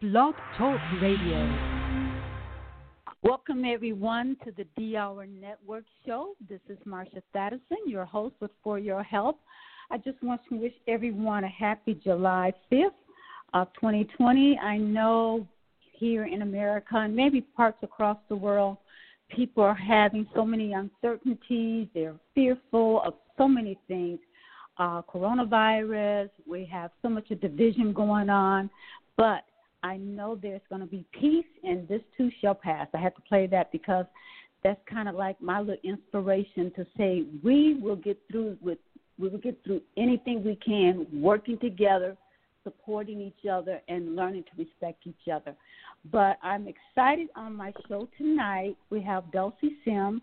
Blog Talk Radio. Welcome, everyone, to the D Hour Network Show. This is Marsha Thadison, your host with For Your Health. I just want to wish everyone a happy July 5th of 2020. I know here in America and maybe parts across the world, people are having so many uncertainties. They're fearful of so many things. Uh, coronavirus, we have so much of division going on, but I know there's going to be peace, and this too shall pass. I have to play that because that's kind of like my little inspiration to say we will get through with we will get through anything we can, working together, supporting each other, and learning to respect each other. But I'm excited on my show tonight. We have Dulcie Sinn.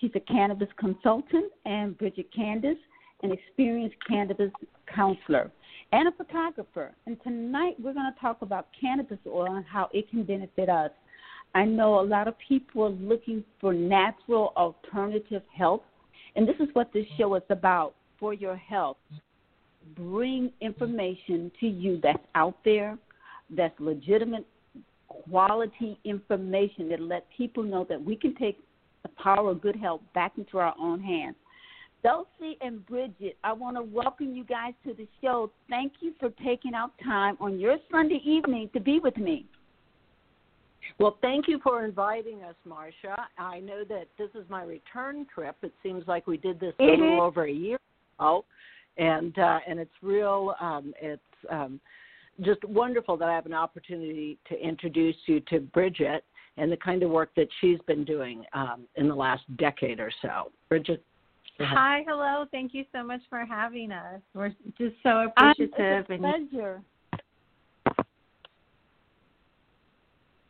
She's a cannabis consultant, and Bridgette Candice, an experienced cannabis counselor and a photographer. And tonight we're going to talk about cannabis oil and how it can benefit us. I know a lot of people are looking for natural alternative health, and this is what this show is about for your health. Bring information to you that's out there, that's legitimate, quality information that let people know that we can take the power of good health back into our own hands. Dulcie and Bridgette, I want to welcome you guys to the show. Thank you for taking out time on your Sunday evening to be with me. Well, thank you for inviting us, Marsha. I know that this is my return trip. It seems like we did this a little over a year ago, and uh, and it's real. Um, it's um, just wonderful that I have an opportunity to introduce you to Bridgette and the kind of work that she's been doing um, in the last decade or so. Bridgette. Hi, hello. Thank you so much for having us. We're just so appreciative. Um, it's a pleasure.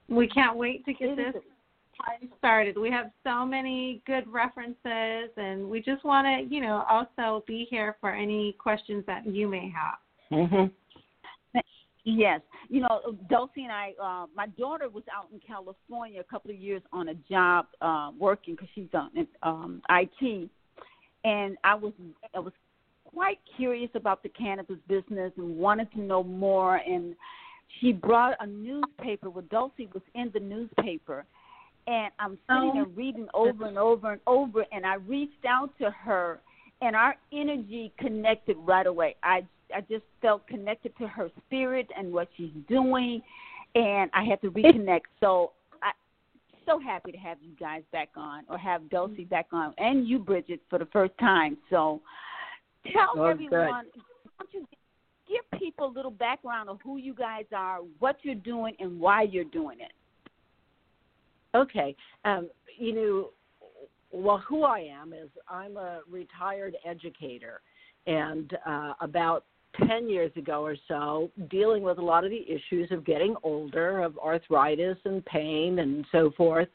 We can't wait to get this started. We have so many good references, and we just want to, you know, also be here for any questions that you may have. Mm-hmm. Yes, you know, Dulcie and I. Uh, my daughter was out in California a couple of years on a job uh, working because she's on um, IT, and I was I was quite curious about the cannabis business and wanted to know more. And she brought a newspaper. Well, Dulcie was in the newspaper, and I'm sitting Oh. there reading over and over and over. And I reached out to her, and our energy connected right away. I I just felt connected to her spirit and what she's doing, and I had to reconnect. So so happy to have you guys back on, or have Dulcie back on, and you, Bridgette, for the first time. So tell Oh, everyone, why don't you give people a little background of who you guys are, what you're doing, and why you're doing it. Okay. Um, you know, well, who I am is I'm a retired educator, and uh, about 10 years ago or so, dealing with a lot of the issues of getting older, of arthritis and pain and so forth.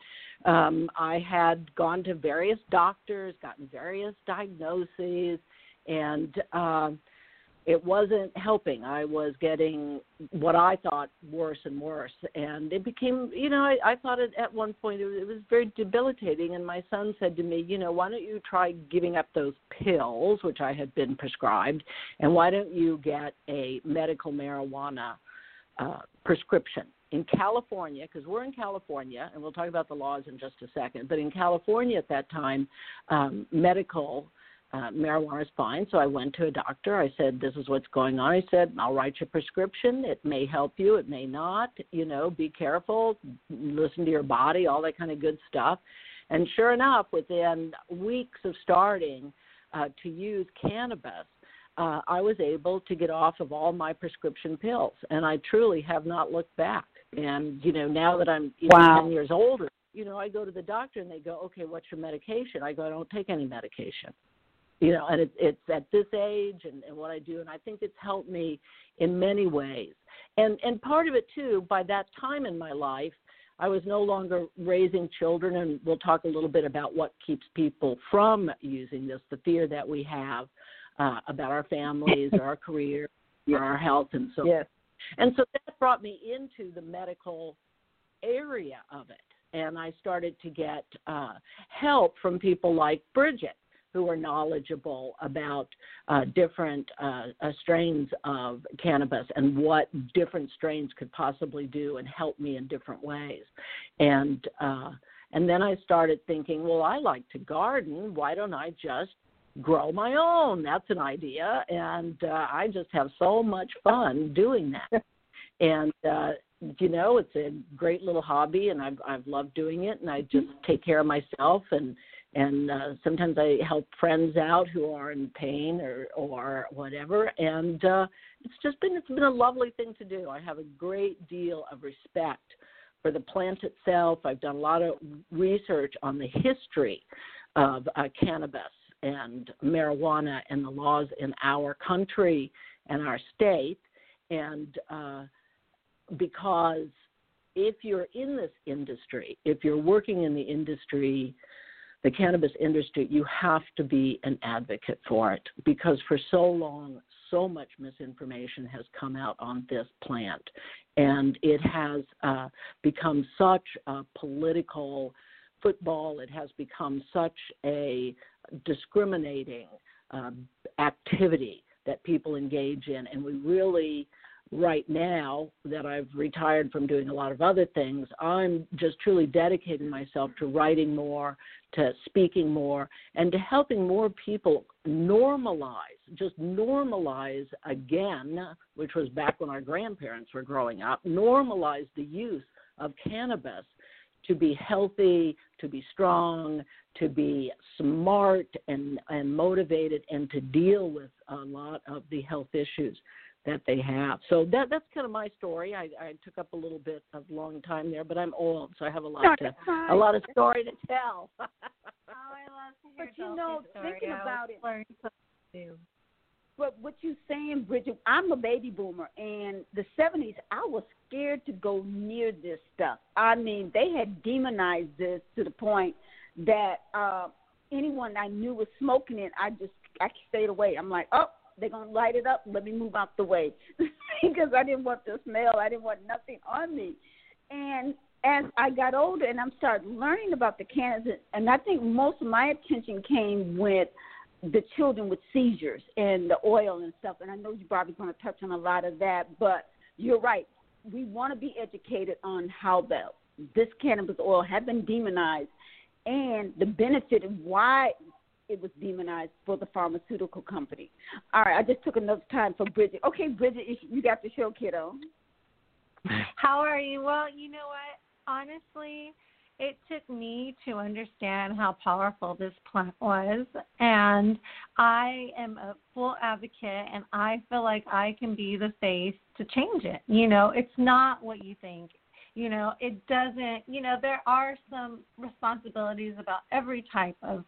Um, I had gone to various doctors, gotten various diagnoses, and um, it wasn't helping. I was getting what I thought worse and worse, and it became, you know, I, I thought it, at one point it was, it was very debilitating. And my son said to me, you know, why don't you try giving up those pills, which I had been prescribed, and why don't you get a medical marijuana uh, prescription? In California, because we're in California, and we'll talk about the laws in just a second, but in California at that time, um, medical uh, marijuana is fine. So I went to a doctor. I said, This is what's going on. He said, I'll write you a prescription. It may help you, it may not. You know, be careful, listen to your body, all that kind of good stuff. And sure enough, within weeks of starting uh, to use cannabis, uh, I was able to get off of all my prescription pills. And I truly have not looked back. And, you know, now that I'm you know, Wow. 10 years older, you know, I go to the doctor and they go, okay, what's your medication? I go, I don't take any medication you know, and it, it's at this age and, and what I do, and I think it's helped me in many ways. And and part of it too, by that time in my life, I was no longer raising children, and we'll talk a little bit about what keeps people from using this, the fear that we have uh, about our families or our career or our health and so Yes. and so that brought me into the medical area of it. And I started to get uh, help from people like Bridgette, who are knowledgeable about uh, different uh, uh, strains of cannabis and what different strains could possibly do and help me in different ways. And uh, and then I started thinking, well, I like to garden. Why don't I just grow my own? That's an idea, and uh, I just have so much fun doing that. and uh, you know, it's a great little hobby, and I've I've loved doing it, and I just take care of myself and and uh, sometimes I help friends out who are in pain or or whatever, and uh, it's just been it's been a lovely thing to do. I have a great deal of respect for the plant itself. I've done a lot of research on the history of uh, cannabis and marijuana and the laws in our country and our state, and uh, because if you're in this industry, if you're working in the industry the cannabis industry, you have to be an advocate for it because for so long, so much misinformation has come out on this plant. And it has uh, become such a political football, it has become such a discriminating uh, activity that people engage in. And we really right now that I've retired from doing a lot of other things, I'm just truly dedicating myself to writing more, to speaking more, and to helping more people normalize, just normalize again, which was back when our grandparents were growing up, normalize the use of cannabis to be healthy, to be strong, to be smart and, and motivated, and to deal with a lot of the health issues that they have. So that that's kind of my story. I, I took up a little bit of long time there, but I'm old, so I have a lot no, to a lot of story to tell. oh, I love to hear But you know, story. thinking about it. Too. But what you saying, Bridgette? I'm a baby boomer, and the '70s, I was scared to go near this stuff. I mean, they had demonized this to the point that uh anyone I knew was smoking it, I just I stayed away. I'm like, oh, they're gonna light it up. Let me move out the way because I didn't want the smell. I didn't want nothing on me. And as I got older and I'm started learning about the cannabis, and I think most of my attention came with the children with seizures and the oil and stuff. And I know you probably going to touch on a lot of that, but you're right. We want to be educated on how the this cannabis oil had been demonized and the benefit of why it was demonized for the pharmaceutical company. All right, I just took enough time for Bridgette. Okay, Bridgette, you got the show, kiddo. How are you? Well, you know what? Honestly, it took me to understand how powerful this plant was, and I am a full advocate, and I feel like I can be the face to change it. You know, it's not what you think you know it doesn't you know there are some responsibilities about every type of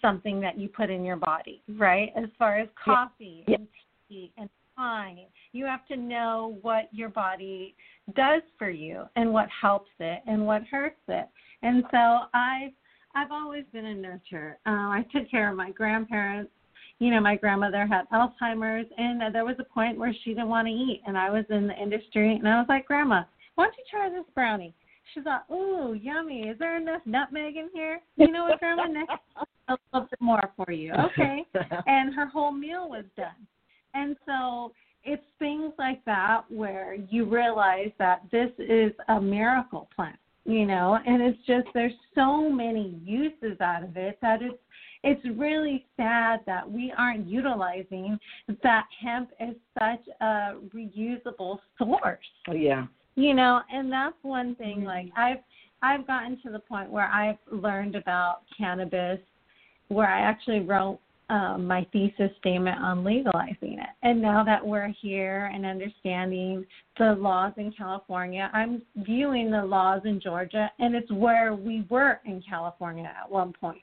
something that you put in your body, right? As far as coffee yeah. and tea and wine, you have to know what your body does for you and what helps it and what hurts it. And so I've I've always been a nurturer. Uh, I took care of my grandparents. You know, my grandmother had Alzheimer's, and there was a point where she didn't want to eat, and I was in the industry, and I was like, Grandma, why don't you try this brownie? She's like, "Ooh, yummy! Is there enough nutmeg in here? You know what, Grandma? Next, a little bit more for you, okay?" and her whole meal was done. And so it's things like that where you realize that this is a miracle plant, you know, and it's just there's so many uses out of it that it's it's really sad that we aren't utilizing that hemp as such a reusable source. Oh yeah you know and that's one thing mm-hmm. like i've i've gotten to the point where i've learned about cannabis where i actually wrote um, my thesis statement on legalizing it and now that we're here and understanding the laws in california i'm viewing the laws in georgia and it's where we were in california at one point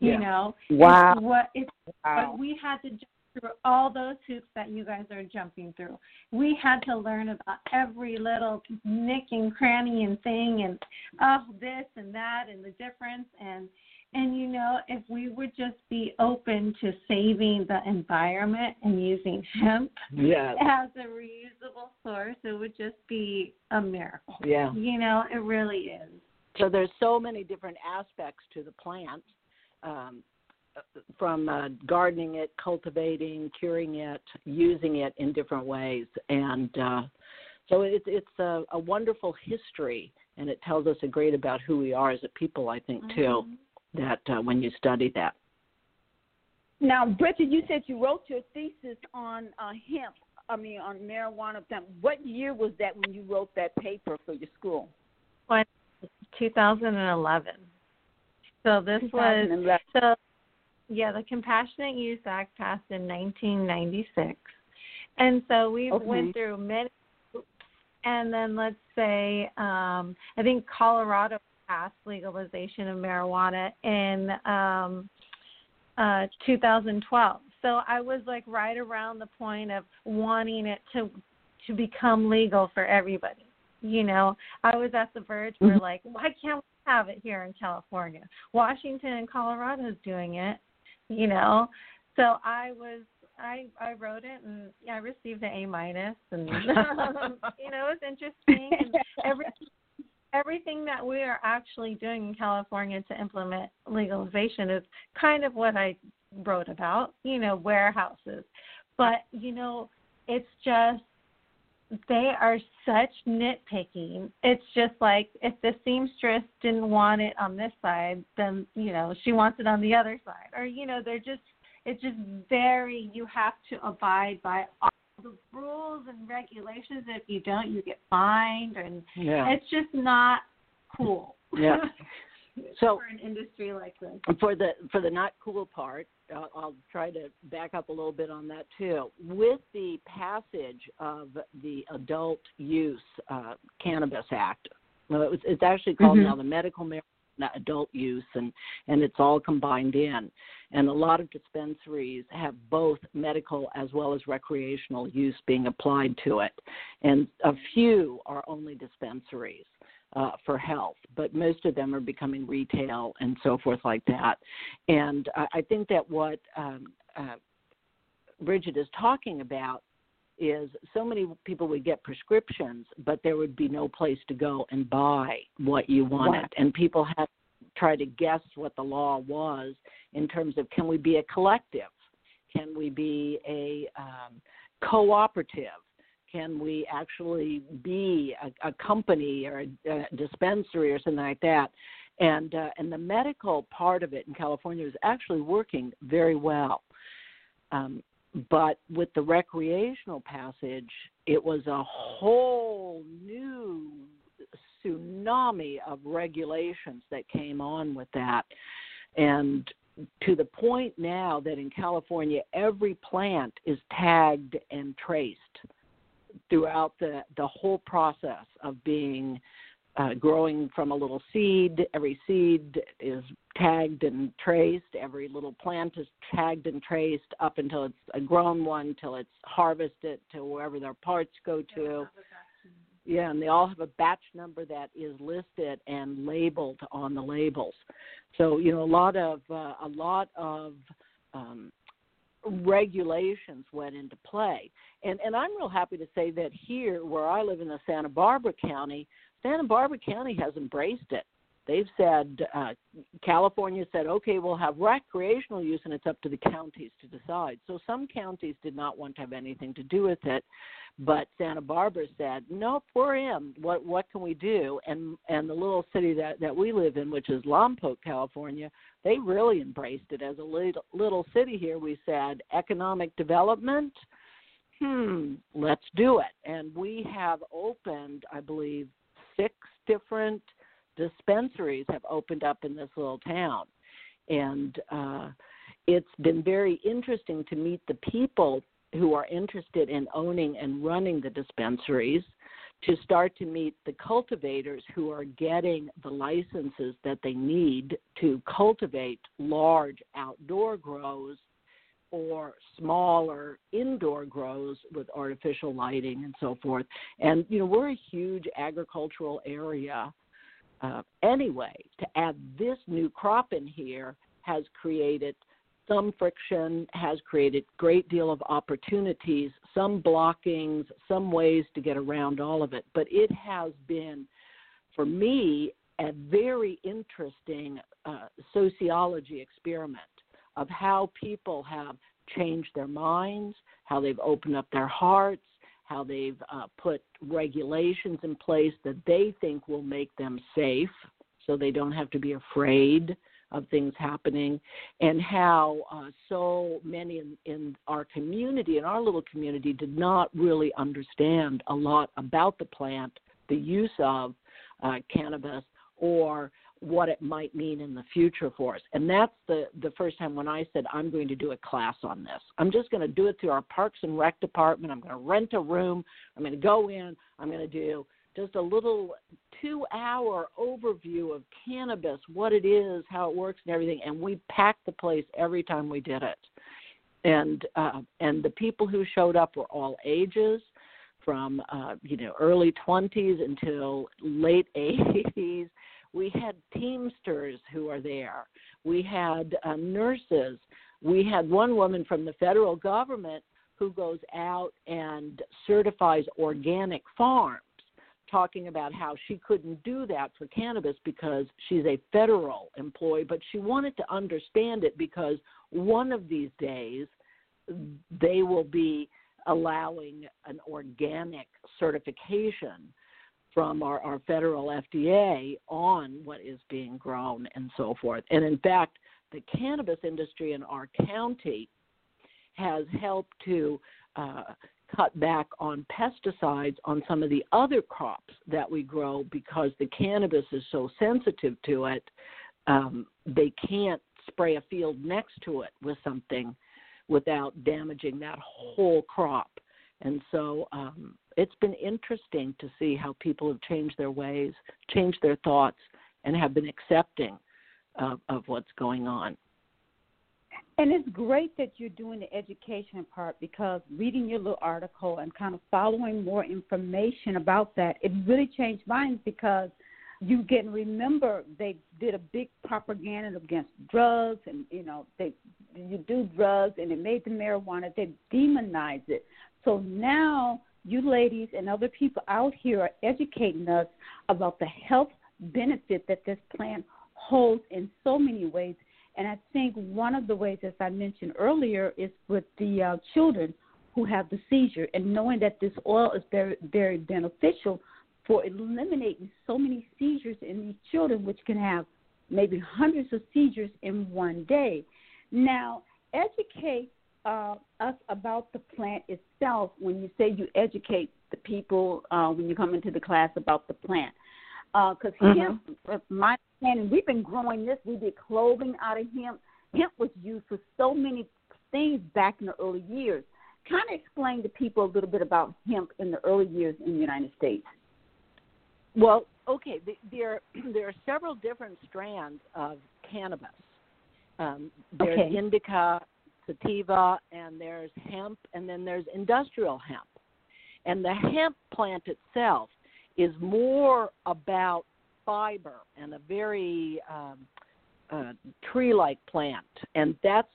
you yeah. know wow it's what it's wow. what we had to through all those hoops that you guys are jumping through. We had to learn about every little nick and cranny and thing and oh this and that and the difference and and you know if we would just be open to saving the environment and using hemp yes. as a reusable source, it would just be a miracle. Yeah. You know, it really is. So there's so many different aspects to the plant. Um, from uh, gardening it, cultivating, curing it, using it in different ways, and uh, so it's it's a, a wonderful history, and it tells us a great about who we are as a people. I think too, mm-hmm. that uh, when you study that. Now, Bridgette, you said you wrote your thesis on uh, hemp. I mean, on marijuana. What year was that when you wrote that paper for your school? 2011. So this 2011. was so yeah, the Compassionate Use Act passed in 1996, and so we okay. went through many. And then let's say um, I think Colorado passed legalization of marijuana in um, uh, 2012. So I was like right around the point of wanting it to to become legal for everybody. You know, I was at the verge where mm-hmm. like, why can't we have it here in California? Washington and Colorado is doing it. You know, so I was I I wrote it and I received an A minus and you know it was interesting and every everything that we are actually doing in California to implement legalization is kind of what I wrote about, you know, warehouses. But, you know, it's just they are such nitpicking. It's just like if the seamstress didn't want it on this side, then, you know, she wants it on the other side. Or, you know, they're just it's just very you have to abide by all the rules and regulations. If you don't, you get fined, and yeah. it's just not cool. Yeah. so for an industry like this, for the for the not cool part, I'll, I'll try to back up a little bit on that too. With the passage of the Adult Use uh, Cannabis Act, well, it was, it's actually called mm-hmm. now the Medical Marijuana adult use and and it's all combined in and a lot of dispensaries have both medical as well as recreational use being applied to it and a few are only dispensaries uh, for health, but most of them are becoming retail and so forth like that. And I, I think that what um, uh, Bridgette is talking about is so many people would get prescriptions, but there would be no place to go and buy what you wanted. And people have tried to guess what the law was in terms of can we be a collective? Can we be a um, cooperative? Can we actually be a, a company or a, a, dispensary or something like that? And uh, and the medical part of it in California is actually working very well. Um, but with the recreational passage, it was a whole new tsunami of regulations that came on with that. And to the point now that in California, every plant is tagged and traced throughout the, the whole process of being uh, growing from a little seed. Every seed is tagged and traced. Every little plant is tagged and traced up until it's a grown one, till it's harvested to wherever their parts go to. Yeah, and they all have a batch number that is listed and labeled on the labels. So you know a lot of uh, a lot of um, regulations went into play, and and I'm real happy to say that here where I live in the Santa Barbara County, Santa Barbara County has embraced it. They've said uh, California said, okay, we'll have recreational use, and it's up to the counties to decide. So some counties did not want to have anything to do with it, but Santa Barbara said, nope, we're in. What what can we do? And and the little city that that we live in, which is Lompoc, California, they really embraced it as a little little city here. We said economic development. Hmm, let's do it. And we have opened, I believe, six different dispensaries have opened up in this little town, and uh, it's been very interesting to meet the people who are interested in owning and running the dispensaries to start to meet the cultivators who are getting the licenses that they need to cultivate large outdoor grows or smaller indoor grows with artificial lighting and so forth. And you know, we're a huge agricultural area uh, anyway. To add this new crop in here has created some friction, has created great deal of opportunities, some blockings, some ways to get around all of it. But it has been, for me, a very interesting uh, sociology experiment of how people have changed their minds, how they've opened up their hearts, how they've uh, put regulations in place that they think will make them safe so they don't have to be afraid of things happening, and how uh, so many in, in our community, in our little community, did not really understand a lot about the plant, the use of uh, cannabis, or what it might mean in the future for us. And that's the the first time when I said I'm going to do a class on this. I'm just going to do it through our Parks and Rec department. I'm going to rent a room. I'm going to go in. I'm going to do just a little two hour overview of cannabis, what it is, how it works, and everything. And we packed the place every time we did it. And uh, and the people who showed up were all ages, from uh, you know early 20s until late 80s. We had Teamsters who are there. We had uh, nurses. We had one woman from the federal government who goes out and certifies organic farms talking about how she couldn't do that for cannabis because she's a federal employee, but she wanted to understand it because one of these days they will be allowing an organic certification from our, our federal FDA on what is being grown and so forth. And in fact, the cannabis industry in our county has helped to uh, cut back on pesticides on some of the other crops that we grow because the cannabis is so sensitive to it. Um, they can't spray a field next to it with something without damaging that whole crop. And so um, it's been interesting to see how people have changed their ways, changed their thoughts, and have been accepting of, of what's going on. And it's great that you're doing the education part because reading your little article and kind of following more information about that, it really changed minds because you get remember they did a big propaganda against drugs and you know they you do drugs and it made the marijuana they demonized it so now you ladies and other people out here are educating us about the health benefit that this plant holds in so many ways and I think one of the ways, as I mentioned earlier, is with the uh, children who have the seizure, and knowing that this oil is very, very beneficial for eliminating so many seizures in these children, which can have maybe hundreds of seizures in one day. Now, educate uh, us about the plant itself when you say you educate the people uh, when you come into the class about the plant. Because uh, mm-hmm. hemp, my understanding, we've been growing this. We did clothing out of hemp. Hemp was used for so many things back in the early years. Kind of explain to people a little bit about hemp in the early years in the United States. Well, okay, there there are several different strands of cannabis. Um, there's okay. indica, sativa, and there's hemp, and then there's industrial hemp. And the hemp plant itself is more about fiber and a very um, uh, tree-like plant, and that's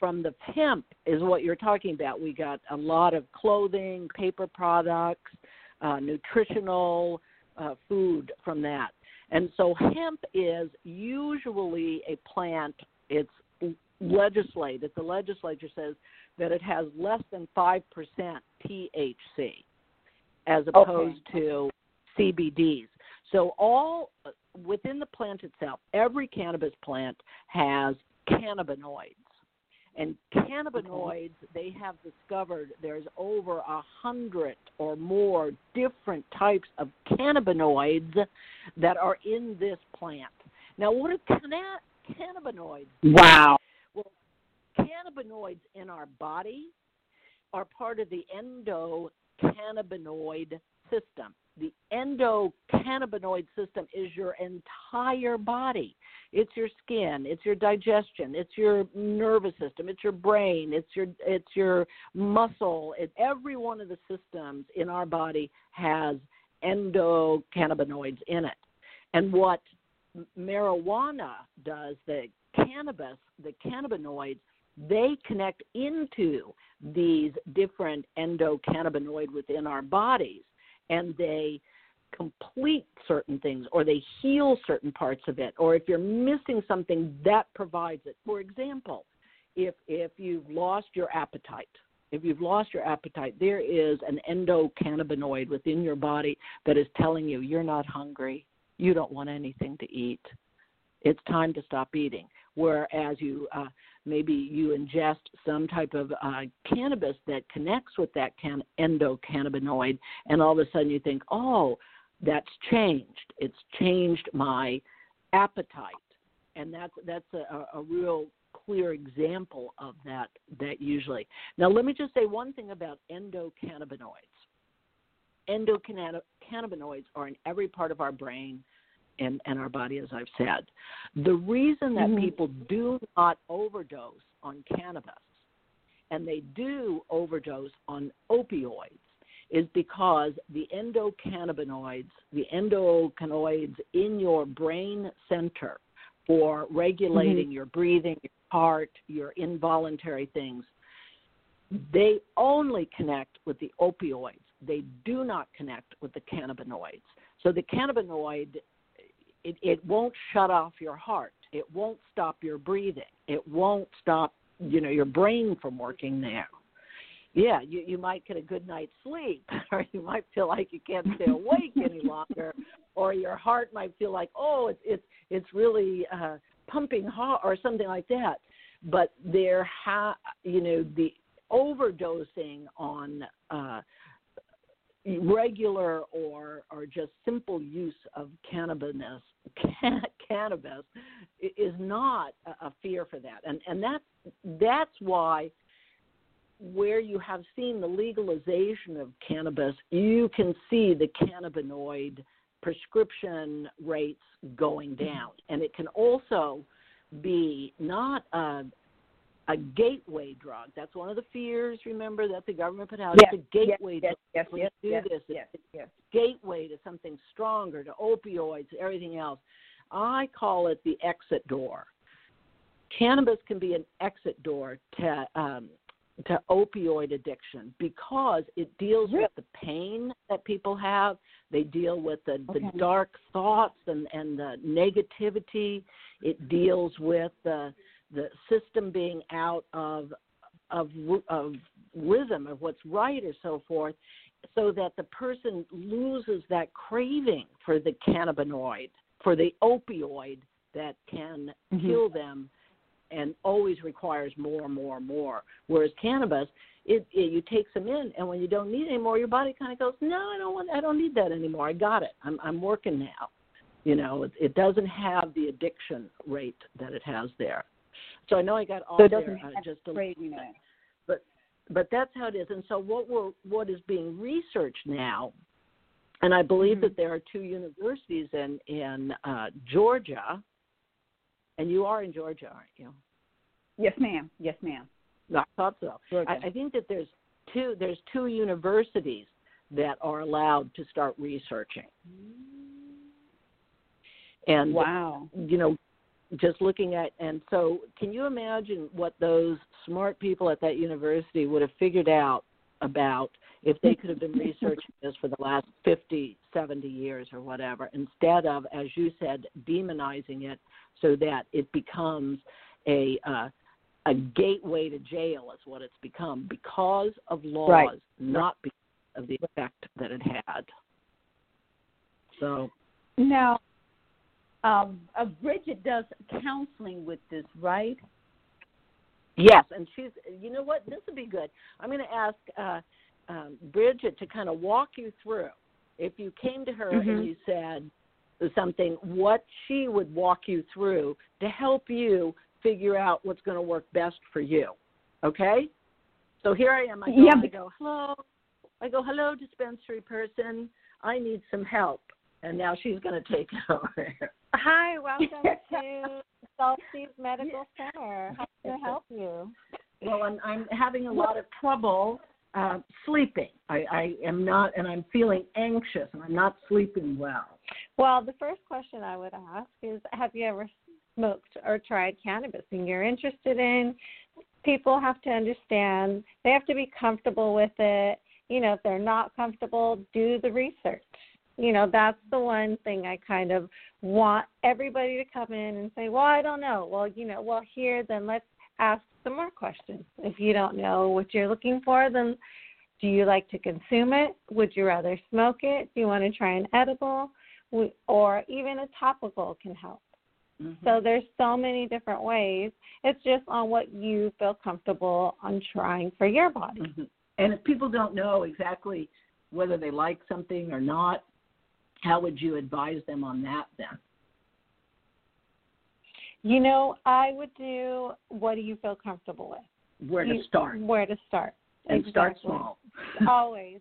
from the hemp is what you're talking about. We got a lot of clothing, paper products, uh, nutritional uh, food from that. And so hemp is usually a plant. It's legislated. The legislature says that it has less than five percent THC, as opposed okay. to CBDs. So all uh, within the plant itself, every cannabis plant has cannabinoids. And cannabinoids, they have discovered there's over a hundred or more different types of cannabinoids that are in this plant. Now, what are canna- cannabinoids? Wow. Cannabinoids in our body are part of the endocannabinoid system the endocannabinoid system is your entire body. It's your skin, it's your digestion, it's your nervous system, it's your brain, it's your it's your muscle. It, every one of the systems in our body has endocannabinoids in it. And what marijuana does, the cannabis, the cannabinoids, they connect into these different endocannabinoid within our bodies and they complete certain things or they heal certain parts of it or if you're missing something that provides it for example if if you've lost your appetite, if you've lost your appetite, there is an endocannabinoid within your body that is telling you you're not hungry, you don't want anything to eat. It's time to stop eating. Whereas you uh, maybe you ingest some type of uh, cannabis that connects with that can- endocannabinoid, and all of a sudden you think, oh, that's changed. It's changed my appetite, and that's that's a, a real clear example of that that usually. Now let me just say one thing about endocannabinoids. Endocannabinoids are in every part of our brain and, and our body, as I've said. The reason that mm-hmm. people do not overdose on cannabis and they do overdose on opioids is because the endocannabinoids, the endocannabinoids in your brain center for regulating mm-hmm. your breathing, your heart, your involuntary things, they only connect with the opioids. They do not connect with the cannabinoids. So the cannabinoid, it, it won't shut off your heart. It won't stop your breathing. It won't stop, you know, your brain from working there yeah, you you might get a good night's sleep, or you might feel like you can't stay awake any longer, or your heart might feel like oh it's it's it's really uh, pumping hard or something like that. But there ha you know the overdosing on uh, regular or or just simple use of cannabis cannabis is not a, fear for that, and and that's that's why where you have seen the legalization of cannabis, you can see the cannabinoid prescription rates going down. And it can also be not a, a gateway drug. That's one of the fears, remember, that the government put out. Yes, it's a gateway yes, yes, yes, yes, do yes, this. Yes, it's yes. gateway to something stronger, to opioids, everything else. I call it the exit door. Cannabis can be an exit door to um, to opioid addiction because it deals with the pain that people have. They deal with the, okay. the dark thoughts and, and the negativity. It deals with the the system being out of of of rhythm of what's right or so forth, so that the person loses that craving for the cannabinoid, for the opioid that can mm-hmm. kill them and always requires more and more and more. Whereas cannabis, it, it you take some in, and when you don't need any more, your body kind of goes, no, I don't want, I don't need that anymore. I got it. I'm I'm working now. You know, it, it doesn't have the addiction rate that it has there. So I know I got all so there just a little bit, but but that's how it is. And so what we're what is being researched now, and I believe mm-hmm. that there are two universities in in uh, Georgia and you are in Georgia, aren't you? Yes, ma'am. Yes, ma'am. I thought so. I, I think that there's two there's two universities that are allowed to start researching. And wow, you know, just looking at and so can you imagine what those smart people at that university would have figured out about if they could have been researching this for the last 50, 70 years or whatever, instead of, as you said, demonizing it so that it becomes a uh, a gateway to jail is what it's become because of laws, right. not because of the effect that it had. So now, um, uh, Bridgette does counseling with this, right? Yes, and she's. You know what? This would be good. I'm going to ask uh, um, Bridgette to kind of walk you through. If you came to her mm-hmm. and you said something, what she would walk you through to help you figure out what's going to work best for you. Okay? So here I am. I go, yeah. I go hello. I go, hello, dispensary person. I need some help. And now she's going to take over. Hi, welcome to Salt Seas Medical Center. How can I help you? Well, I'm, I'm having a lot of trouble uh, sleeping. I, I am not, and I'm feeling anxious, and I'm not sleeping well. Well, the first question I would ask is Have you ever smoked or tried cannabis and you're interested in? People have to understand, they have to be comfortable with it. You know, if they're not comfortable, do the research. You know, that's the one thing I kind of want everybody to come in and say, Well, I don't know. Well, you know, well, here, then let's ask some more questions. If you don't know what you're looking for, then do you like to consume it? Would you rather smoke it? Do you want to try an edible? Or even a topical can help. Mm-hmm. So there's so many different ways. It's just on what you feel comfortable on trying for your body. Mm-hmm. And if people don't know exactly whether they like something or not, how would you advise them on that then? You know, I would do what do you feel comfortable with? Where to start. Where to start. And exactly. start small. Always.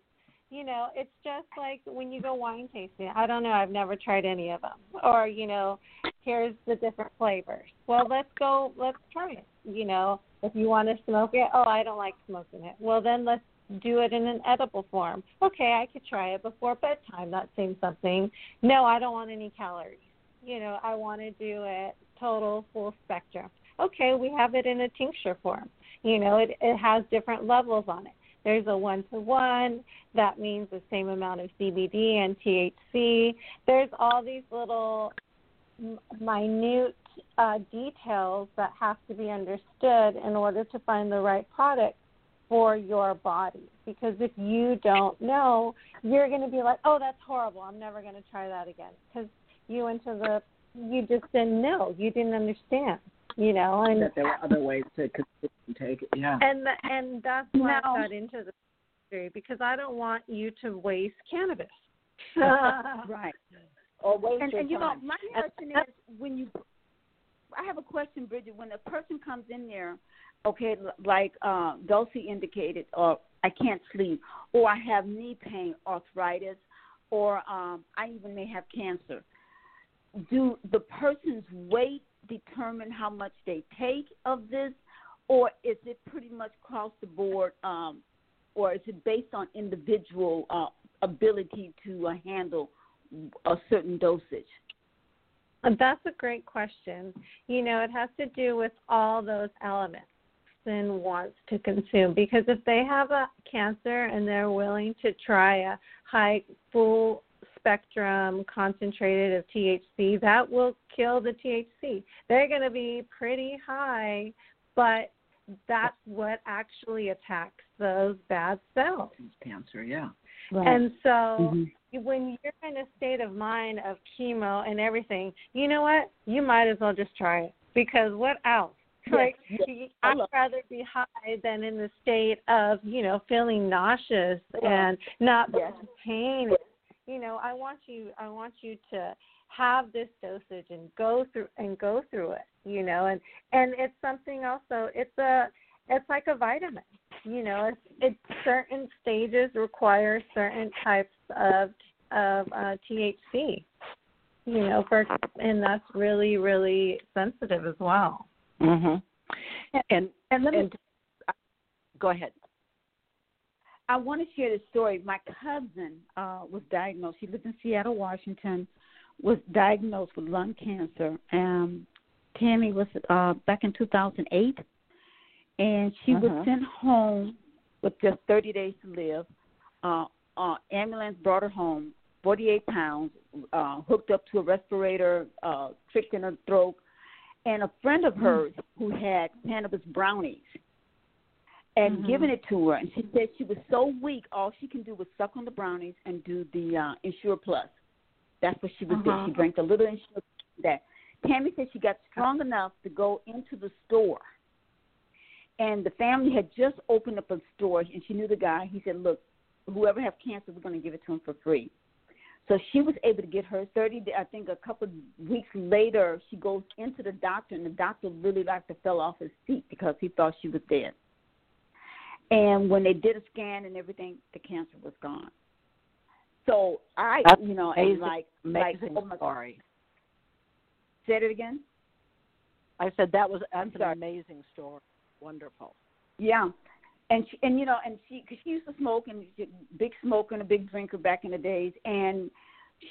You know, it's just like when you go wine tasting. I don't know, I've never tried any of them. Or, you know, here's the different flavors. Well, let's go, let's try it. You know, if you want to smoke it, oh, I don't like smoking it. Well, then let's do it in an edible form. Okay, I could try it before bedtime. That seems something. No, I don't want any calories. You know, I want to do it total full spectrum. Okay, we have it in a tincture form. You know, it, it has different levels on it. There's a one to one, that means the same amount of CBD and THC. There's all these little minute uh, details that have to be understood in order to find the right product for your body. Because if you don't know, you're going to be like, oh, that's horrible. I'm never going to try that again. Because you went to the you just didn't know. You didn't understand. You know, and that there were other ways to take it. Yeah. And and that's why no. I got into the industry because I don't want you to waste cannabis. right. Or waste and, your and you know, my question is when you. I have a question, Bridgette. When a person comes in there, okay, like uh, Dulcie indicated, or I can't sleep, or I have knee pain, arthritis, or um, I even may have cancer do the person's weight determine how much they take of this, or is it pretty much across the board, um, or is it based on individual uh, ability to uh, handle a certain dosage? That's a great question. You know, it has to do with all those elements and wants to consume because if they have a cancer and they're willing to try a high full spectrum concentrated of THC, that will kill the THC. They're going to be pretty high, but that's what actually attacks those bad cells. Cancer, yeah. Right. And so mm-hmm. when you're in a state of mind of chemo and everything, you know what? You might as well just try it because what else? Like yes. I'd rather be high than in the state of you know feeling nauseous and not yes. pain you know i want you i want you to have this dosage and go through and go through it you know and and it's something also it's a it's like a vitamin you know it's it's certain stages require certain types of of uh thc you know for and that's really really sensitive as well mhm and and, let me, and go ahead I want to share this story. My cousin uh, was diagnosed. She lived in Seattle, Washington. Was diagnosed with lung cancer. Um, Tammy was uh, back in 2008, and she uh-huh. was sent home with just 30 days to live. Uh, uh, ambulance brought her home, 48 pounds, uh, hooked up to a respirator, uh, tricked in her throat, and a friend of mm. hers who had cannabis brownies and mm-hmm. giving it to her. And she said she was so weak, all she can do was suck on the brownies and do the uh, Ensure Plus. That's what she was uh-huh. doing. She drank a little Ensure that. Tammy said she got strong enough to go into the store. And the family had just opened up a store, and she knew the guy. He said, "Look, whoever have cancer, we're going to give it to him for free." So she was able to get her 30. I think a couple of weeks later, she goes into the doctor, and the doctor really like to fell off his seat because he thought she was dead. And when they did a scan and everything, the cancer was gone. So I, That's you know, amazing, like, amazing like, oh story. Say it again. I said that was that's an amazing story. Wonderful. Yeah, and she, and you know, and she cause she used to smoke and she, big smoker and a big drinker back in the days, and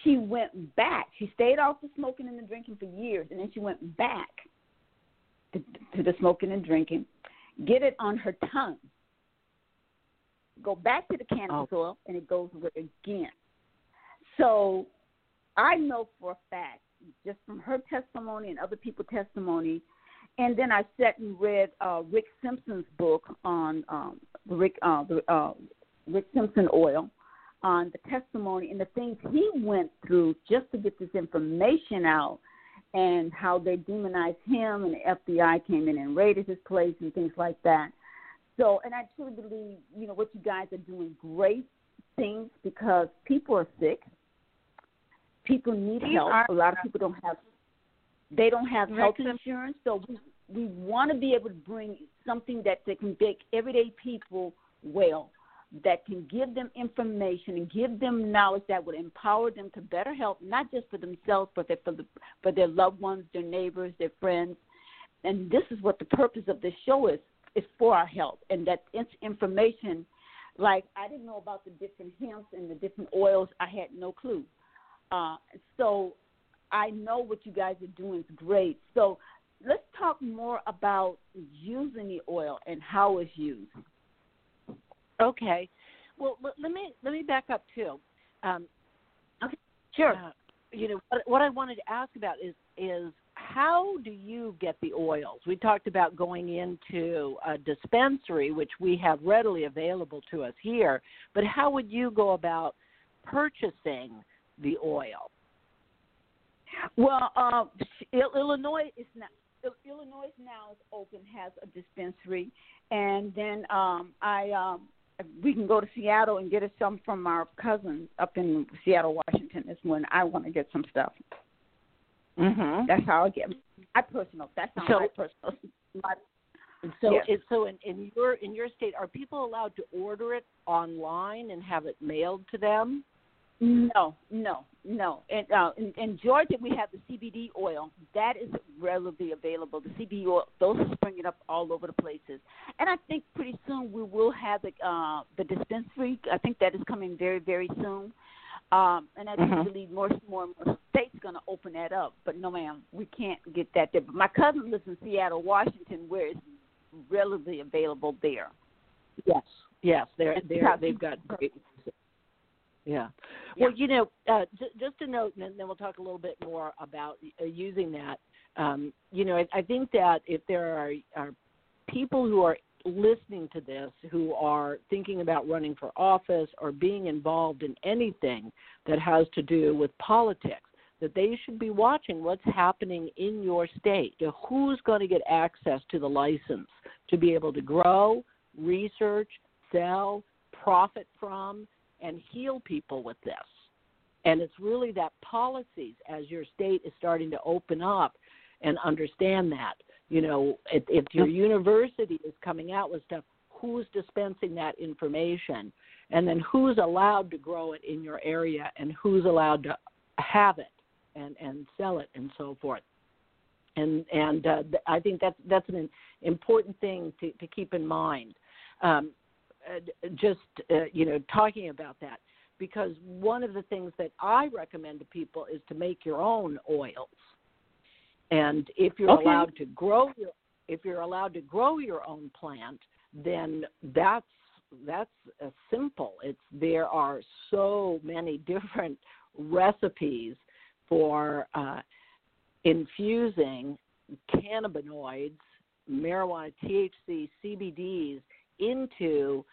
she went back. She stayed off the smoking and the drinking for years, and then she went back to, to the smoking and drinking. Get it on her tongue go back to the cannabis oh. oil and it goes away again. So I know for a fact, just from her testimony and other people's testimony, And then I sat and read uh, Rick Simpson's book on um, the Rick uh, the uh, Rick Simpson oil on the testimony and the things he went through just to get this information out and how they demonized him and the FBI came in and raided his place and things like that. So, and I truly believe, you know, what you guys are doing great things because people are sick. People need help. A lot of people don't have they don't have health insurance, so we we want to be able to bring something that, that can make everyday people well that can give them information and give them knowledge that would empower them to better help, not just for themselves, but for, the, for their loved ones, their neighbors, their friends. And this is what the purpose of this show is, is for our health. And that information, like I didn't know about the different hemps and the different oils. I had no clue. Uh, so I know what you guys are doing is great. So let's talk more about using the oil and how it's used. Okay. Well, let, me let me back up too. Um, okay. Sure. Uh, you know what, what I wanted to ask about is is how do you get the oils? We talked about going into a dispensary, which we have readily available to us here, but how would you go about purchasing the oil? Well, uh, Illinois is not. Illinois now is open, has a dispensary, and then um, I um, we can go to Seattle and get us some from our cousin up in Seattle, Washington. Is when I want to get some stuff. Mm-hmm. That's how I get my personal. That's not so, my personal. My, so, yeah. so in, in your in your state, are people allowed to order it online and have it mailed to them? No, no, no. And uh, in, in Georgia, we have the CBD oil. That is readily available. The CBD oil, those are springing up all over the places. And I think pretty soon we will have the uh, the dispensary. I think that is coming very, very soon. Um, and I mm-hmm. believe more, more and more states going to open that up. But no, ma'am, we can't get that there. But my cousin lives in Seattle, Washington, where it's readily available there. Yes, yes, they're, they're they've got great yeah. Well, you know, uh, j- just a note, and then we'll talk a little bit more about uh, using that. Um, you know, I, I think that if there are, are people who are listening to this who are thinking about running for office or being involved in anything that has to do with politics, that they should be watching what's happening in your state. Who's going to get access to the license to be able to grow, research, sell, profit from, and heal people with this. And it's really that policies as your state is starting to open up and understand that. You know, if, if your university is coming out with stuff, who's dispensing that information? And then who's allowed to grow it in your area and who's allowed to have it and, and sell it and so forth. And and uh, I think that's that's an important thing to, to keep in mind. Um, just uh, you know talking about that because one of the things that I recommend to people is to make your own oils. And if you're okay. allowed to grow your if you're allowed to grow your own plant, then that's that's uh, simple. It's there are so many different recipes for uh, infusing cannabinoids, marijuana, THC, CBDs into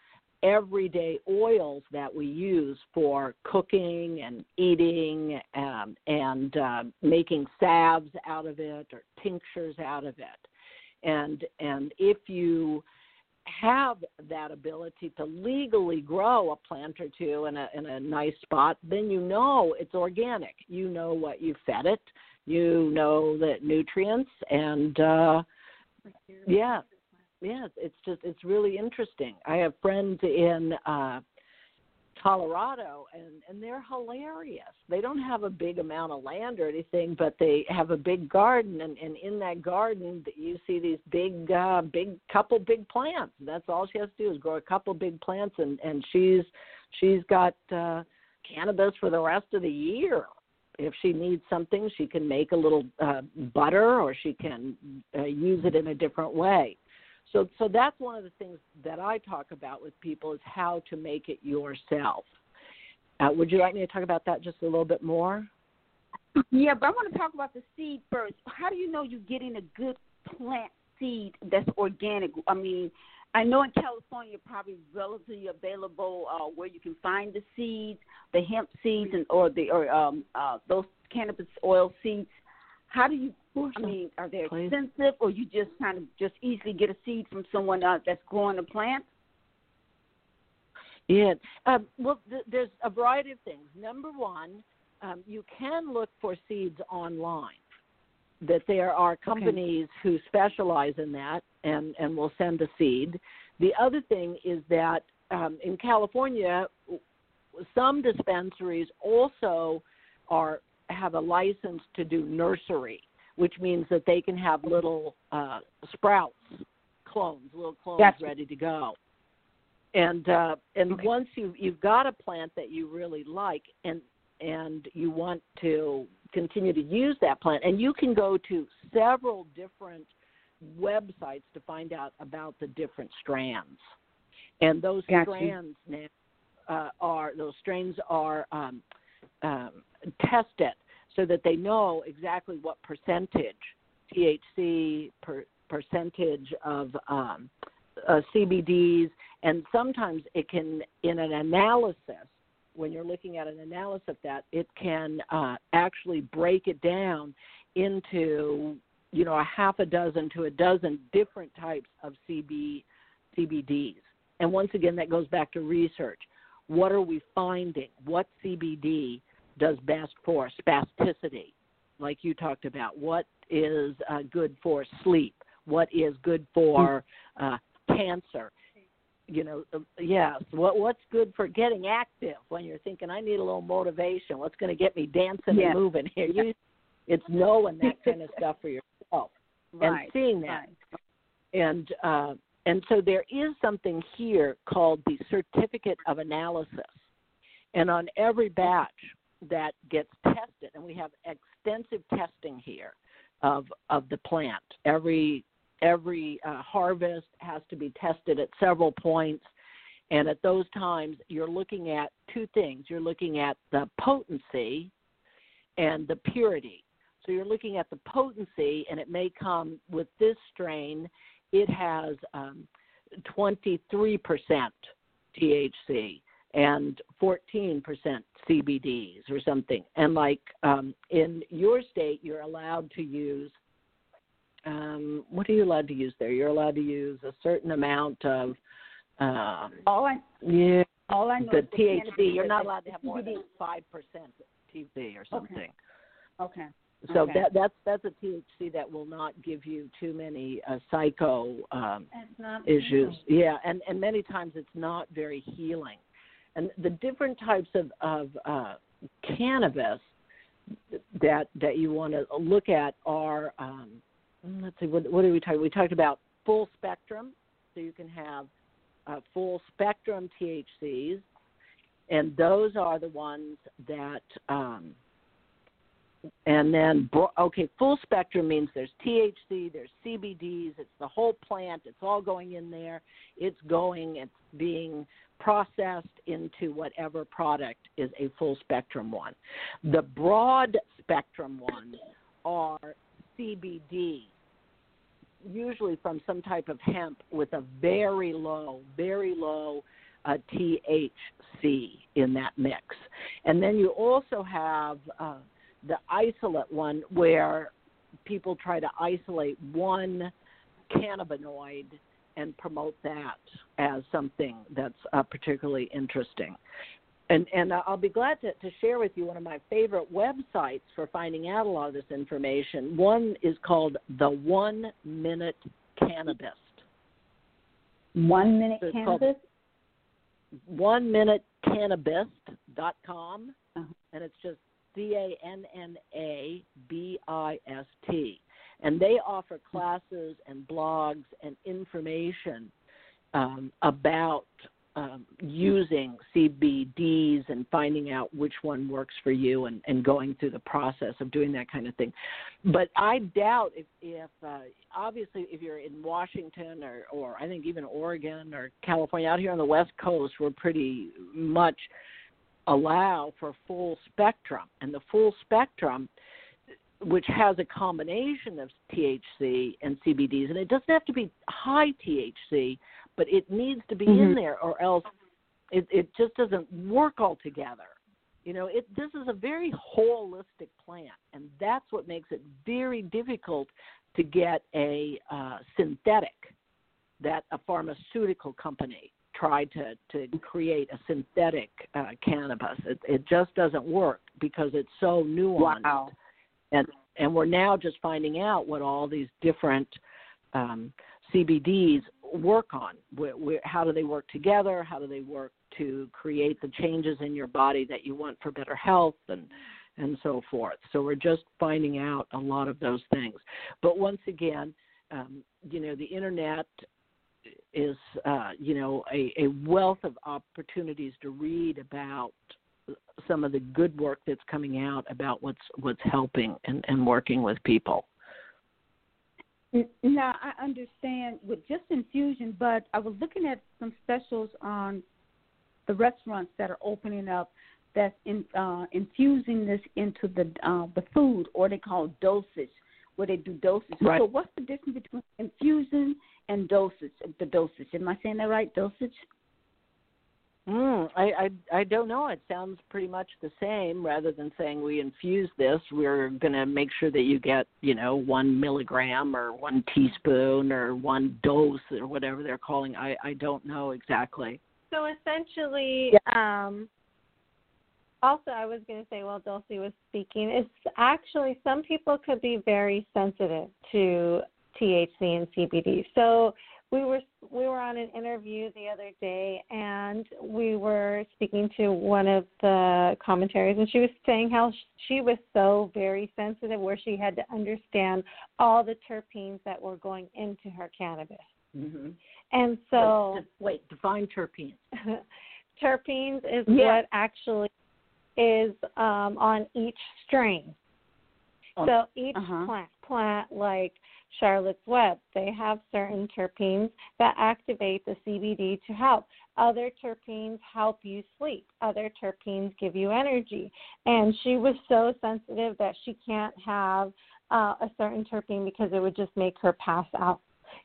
everyday oils that we use for cooking and eating um, and uh, making salves out of it or tinctures out of it. And and if you have that ability to legally grow a plant or two in a in a nice spot, then you know it's organic. You know what you fed it. You know the nutrients and uh yeah yeah, it's just it's really interesting. I have friends in uh Colorado and and they're hilarious. They don't have a big amount of land or anything, but they have a big garden and and in that garden you see these big uh big couple big plants. That's all she has to do is grow a couple big plants and and she's she's got uh cannabis for the rest of the year. If she needs something, she can make a little uh butter or she can uh, use it in a different way. So, so that's one of the things that I talk about with people is how to make it yourself. Uh, would you like me to talk about that just a little bit more? Yeah, but I want to talk about the seed first. How do you know you're getting a good plant seed that's organic? I mean, I know in California probably relatively available uh, where you can find the seeds, the hemp seeds, and or the or um, uh, those cannabis oil seeds. How do you? I mean, are they expensive, or you just kind of just easily get a seed from someone uh, that's growing a plant? Yeah. Um, well, th- there's a variety of things. Number one, um, you can look for seeds online. That there are companies okay. who specialize in that and and will send a seed. The other thing is that um, in California, some dispensaries also are have a license to do nursery, which means that they can have little uh, sprouts, clones, little clones ready to go and uh, and okay. once you you've got a plant that you really like and and you want to continue to use that plant and you can go to several different websites to find out about the different strands and those gotcha. strands now uh, are those strains are um, um, tested so that they know exactly what percentage THC per, percentage of um, uh, CBDs and sometimes it can, in an analysis, when you're looking at an analysis of that, it can uh, actually break it down into, you know, a half a dozen to a dozen different types of CB, CBDs. And once again, that goes back to research. What are we finding? What CBD does best for spasticity, like you talked about? What is uh, good for sleep? What is good for uh, cancer? you know, uh, yes. What what's good for getting active when you're thinking I need a little motivation? What's going to get me dancing and moving here? You, it's knowing that kind of stuff for yourself right, and seeing that. Right. And uh, and so there is something here called the certificate of analysis, and on every batch that gets tested, and we have extensive testing here of of the plant. Every every uh, harvest has to be tested at several points. And at those times, you're looking at two things. You're looking at the potency and the purity. So you're looking at the potency, and it may come with this strain, it has um, 23% THC and 14% CBDs or something. And like um, in your state, you're allowed to use um, what are you allowed to use there? You're allowed to use a certain amount of um, all I yeah all I know the THC. You're not allowed to have more than five percent THC or something. Okay. okay. So okay. that that's that's a THC that will not give you too many uh, psycho um, issues. Yeah, and and many times it's not very healing. And the different types of of uh, cannabis that that you want to look at are um, let's see, what, what did we talk? We talked about full spectrum, so you can have uh, full spectrum THCs, and those are the ones that. Um, and then, okay, full spectrum means there's THC, there's CBDs, it's the whole plant, it's all going in there, it's going, it's being processed into whatever product is a full spectrum one. The broad spectrum ones are CBD, usually from some type of hemp with a very low, very low uh, THC in that mix. And then you also have uh, the isolate one where people try to isolate one cannabinoid and promote that as something that's uh, particularly interesting and and I'll be glad to, to share with you one of my favorite websites for finding out a lot of this information. One is called the One Minute Cannabis. One Minute so Cannabis. One Minute Cannabis.com, uh-huh. and it's just C A N N A B I S T, and they offer classes and blogs and information um, about um, using CBDs and finding out which one works for you and, and going through the process of doing that kind of thing. But I doubt if, if uh, obviously, if you're in Washington or, or I think even Oregon or California, out here on the West Coast, we're pretty much allow for full spectrum. And the full spectrum which has a combination of THC and CBDs, and it doesn't have to be high THC, but it needs to be Mhm. in there, or else it, it just doesn't work altogether. You know, it this is a very holistic plant, and that's what makes it very difficult to get a uh, synthetic that a pharmaceutical company tried to to create a synthetic uh, cannabis. It, it just doesn't work because it's so nuanced Wow. and and we're now just finding out what all these different um, CBDs work on. Where, where, how do they work together? How do they work to create the changes in your body that you want for better health and and so forth. So we're just finding out a lot of those things. But once again, um, you know, the internet is uh, you know a, a wealth of opportunities to read about some of the good work that's coming out about what's what's helping and, and working with people. Now I understand with just infusion, but I was looking at some specials on the restaurants that are opening up that's in, uh, infusing this into the uh, the food, or they call dosage, where they do dosage. Right. So what's the difference between infusion and dosage? The dosage. Am I saying that right? Dosage. Mm, I, I I don't know. It sounds pretty much the same. Rather than saying we infuse this, we're going to make sure that you get you know one milligram or one teaspoon or one dose or whatever they're calling. I I don't know exactly. So essentially, um, also I was going to say while Dulcie was speaking, it's actually some people could be very sensitive to THC and CBD. So we were we were on an interview the other day, and we were speaking to one of the commentaries, and she was saying how she was so very sensitive, where she had to understand all the terpenes that were going into her cannabis. Mm-hmm. And so wait, wait, define terpenes. terpenes is what actually is um, on each strain. On- so each Uh-huh. plant, plant like Charlotte's Web, they have certain terpenes that activate the CBD to help. Other terpenes help you sleep. Other terpenes give you energy. And she was so sensitive that she can't have uh, a certain terpene because it would just make her pass out,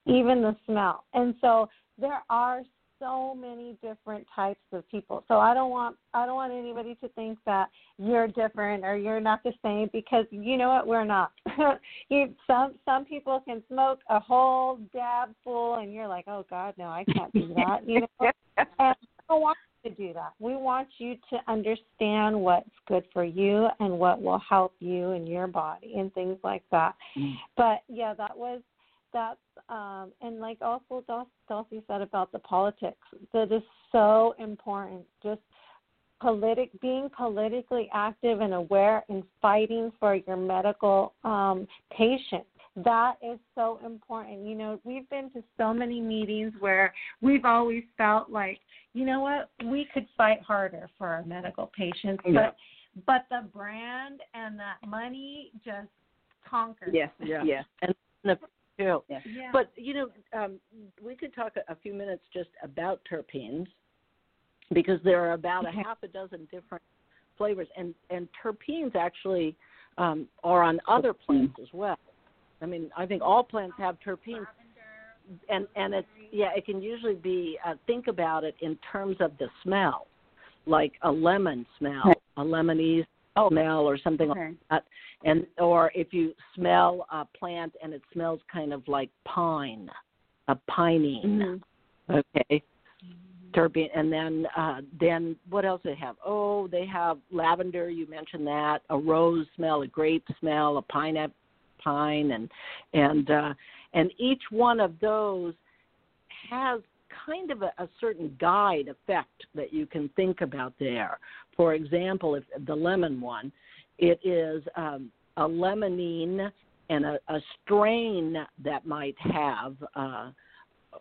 even the smell. And so there are so many different types of people. So I don't want I don't want anybody to think that you're different or you're not the same because you know what we're not. you some some people can smoke a whole dab full and you're like, "Oh god, no, I can't do that." You know? and we don't want you to do that. We want you to understand what's good for you and what will help you and your body and things like that. Mm. But yeah, that was that's um and like also Dul- Dulcie said about the politics. That is so important. Just politic being politically active and aware and fighting for your medical um patient. That is so important. You know, we've been to so many meetings where we've always felt like, you know what, we could fight harder for our medical patients, Yeah. but but the brand and that money just conquers. Yes. Yeah. Yes. And the too. Yes. Yeah. But you know, um, we could talk a, a few minutes just about terpenes because there are about a half a dozen different flavors, and and terpenes actually um, are on other plants as well. I mean, I think all plants have terpenes, and and it's yeah, it can usually be uh, think about it in terms of the smell, like a lemon smell, a lemonese Oh. smell, or something like that. And or if you smell a plant and it smells kind of like pine, a pinene. Mhm. Okay. Terpene, and then uh, then what else they have? Oh, they have lavender. You mentioned that a rose smell, a grape smell, a pineapple pine, and and uh, and each one of those has kind of a, a certain guide effect that you can think about there. For example, if the lemon one, it is um, a limonene and a, a strain that might have uh,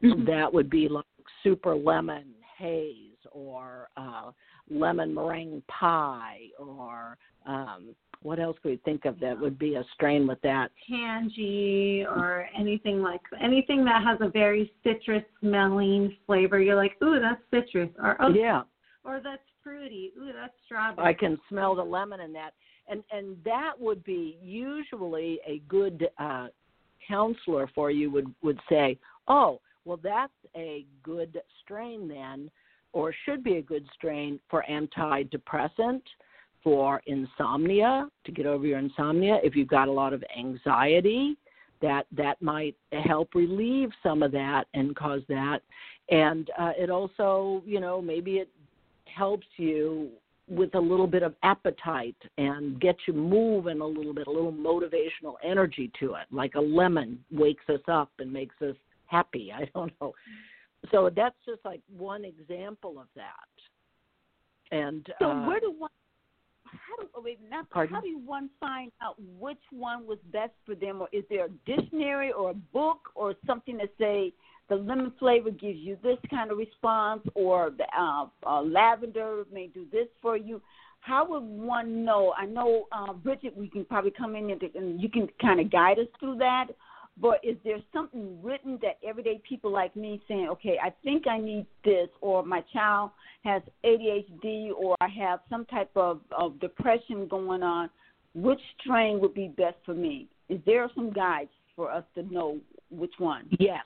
Mhm. that would be like super lemon haze or uh, lemon meringue pie or um, what else could we think of that would be a strain with that? tangy or anything like anything that has a very citrus smelling flavor. You're like, ooh, that's citrus, or oh, Yeah, or that's fruity. Ooh, that's strawberry. I can smell the lemon in that. and and that would be usually a good uh, counselor for you would would say, oh, well that's a good strain then, or should be a good strain for antidepressant, for insomnia to get over your insomnia. If you've got a lot of anxiety, that that might help relieve some of that and cause that and uh, it also you know maybe it helps you with a little bit of appetite and gets you moving a little bit, a little motivational energy to it, like a lemon wakes us up and makes us happy. I don't know. So that's just like one example of that. And so, uh, where do one? How do, oh, wait, not, how do one find out which one was best for them, or is there a dictionary or a book or something to say the lemon flavor gives you this kind of response, or the uh, uh, lavender may do this for you. How would one know? I know, uh, Bridgette, we can probably come in and, and you can kind of guide us through that. But is there something written that everyday people like me saying, okay, I think I need this, or my child has ADHD, or I have some type of, of depression going on? Which strain would be best for me? Is there some guides for us to know which one? Yes,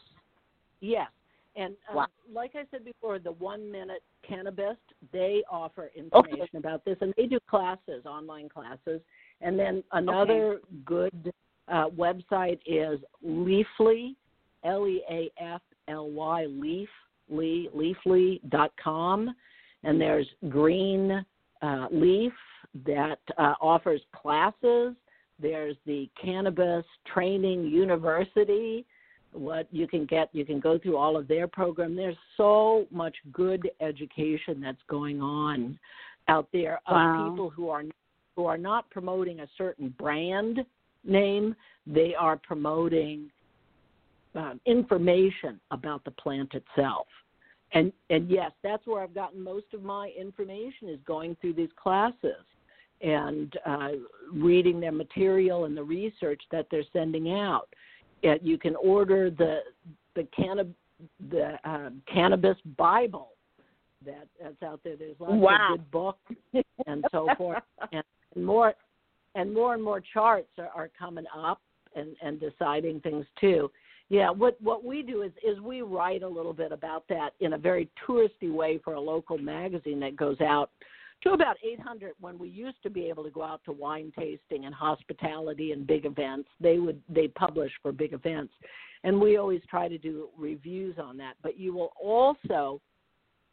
Yes. And um, wow. like I said before, the One Minute cannabis, they offer information okay. about this, and they do classes, online classes. And then another okay. good uh, website is Leafly, L E A F L Y, Leafly, Leafly dot com, and there's Green uh, Leaf that uh, offers classes. There's the Cannabis Training University what you can get. You can go through all of their program. There's so much good education that's going on out there of wow. people who are who are not promoting a certain brand name. They are promoting um, information about the plant itself. And and yes that's where i've gotten most of my information is going through these classes and uh, reading their material and the research that they're sending out it, you can order the the cannab the um, cannabis Bible that that's out there. There's lots wow. of good books and so forth, and more and more and more charts are, are coming up and and deciding things too. Yeah, what what we do is is we write a little bit about that in a very touristy way for a local magazine that goes out to about 800 when we used to be able to go out to wine tasting and hospitality and big events. They would they publish for big events. And we always try to do reviews on that. But you will also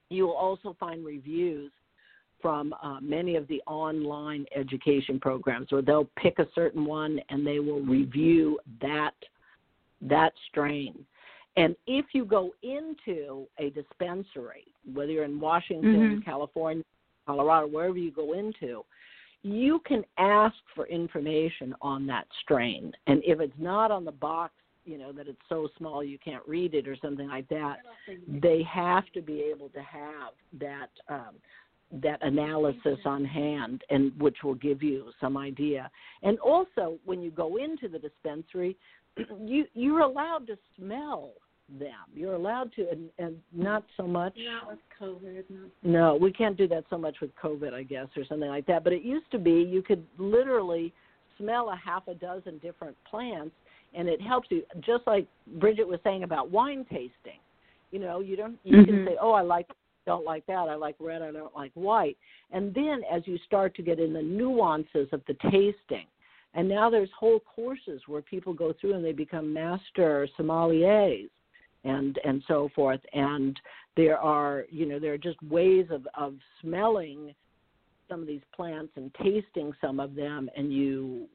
you will also find reviews from uh, many of the online education programs where they'll pick a certain one and they will review that that strain. And if you go into a dispensary whether you're in washington mm-hmm. california Colorado, wherever you go into, you can ask for information on that strain. And if it's not on the box, you know, that it's so small you can't read it or something like that, they have to be able to have that um, that analysis on hand and which will give you some idea. And also when you go into the dispensary, you you're allowed to smell them. You're allowed to, and, and not so much. Not with COVID. Not. No, we can't do that so much with COVID, I guess, or something like that. But it used to be you could literally smell a half a dozen different plants, and it helps you. Just like Bridgette was saying about wine tasting, you know, you don't you mm-hmm. can say, oh, I like don't like that. I like red. I don't like white. And then as you start to get in the nuances of the tasting, and now there's whole courses where people go through and they become master sommeliers and and so forth. And there are you know there are just ways of of smelling some of these plants and tasting some of them and you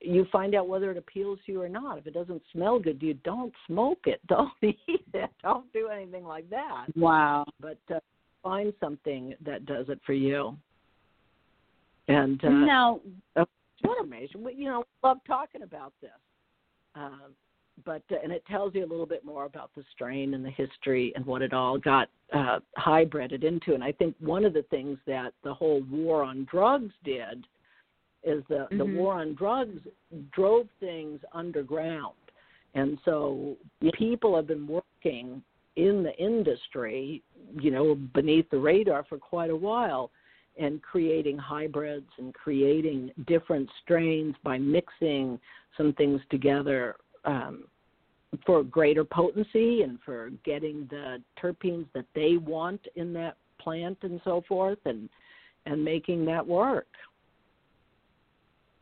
you find out whether it appeals to you or not. If it doesn't smell good you don't smoke it. Don't eat it. Don't do anything like that. Wow. But uh, find something that does it for you. And uh, now what information We, you know love talking about this. Uh, but uh, and it tells you a little bit more about the strain and the history and what it all got uh, hybrided into. And I think one of the things that the whole war on drugs did is the mm-hmm. the war on drugs drove things underground, and so people have been working in the industry, you know, beneath the radar for quite a while. and creating hybrids and creating different strains by mixing some things together um, for greater potency and for getting the terpenes that they want in that plant and so forth and and making that work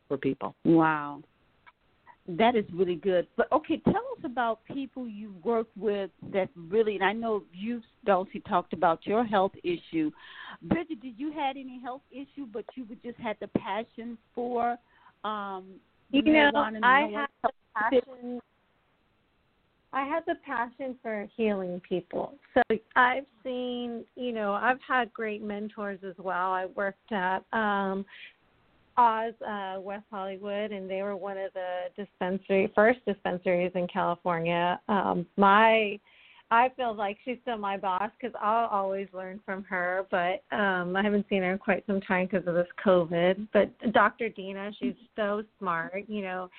for people. Wow. That is really good. But okay, tell us about people you work with that really. And I know you, Dulcie, talked about your health issue. Bridgette, did you had any health issue, but you just had the passion for? Um, you know, I had the passion. I had the passion for healing people. So I've seen, you know, I've had great mentors as well. I worked at um Oz, uh, West Hollywood, and they were one of the dispensary first dispensaries in California. Um, my I feel like she's still my boss because I'll always learn from her. But um, I haven't seen her in quite some time because of this COVID. But Dr. Dina, she's so smart. You know,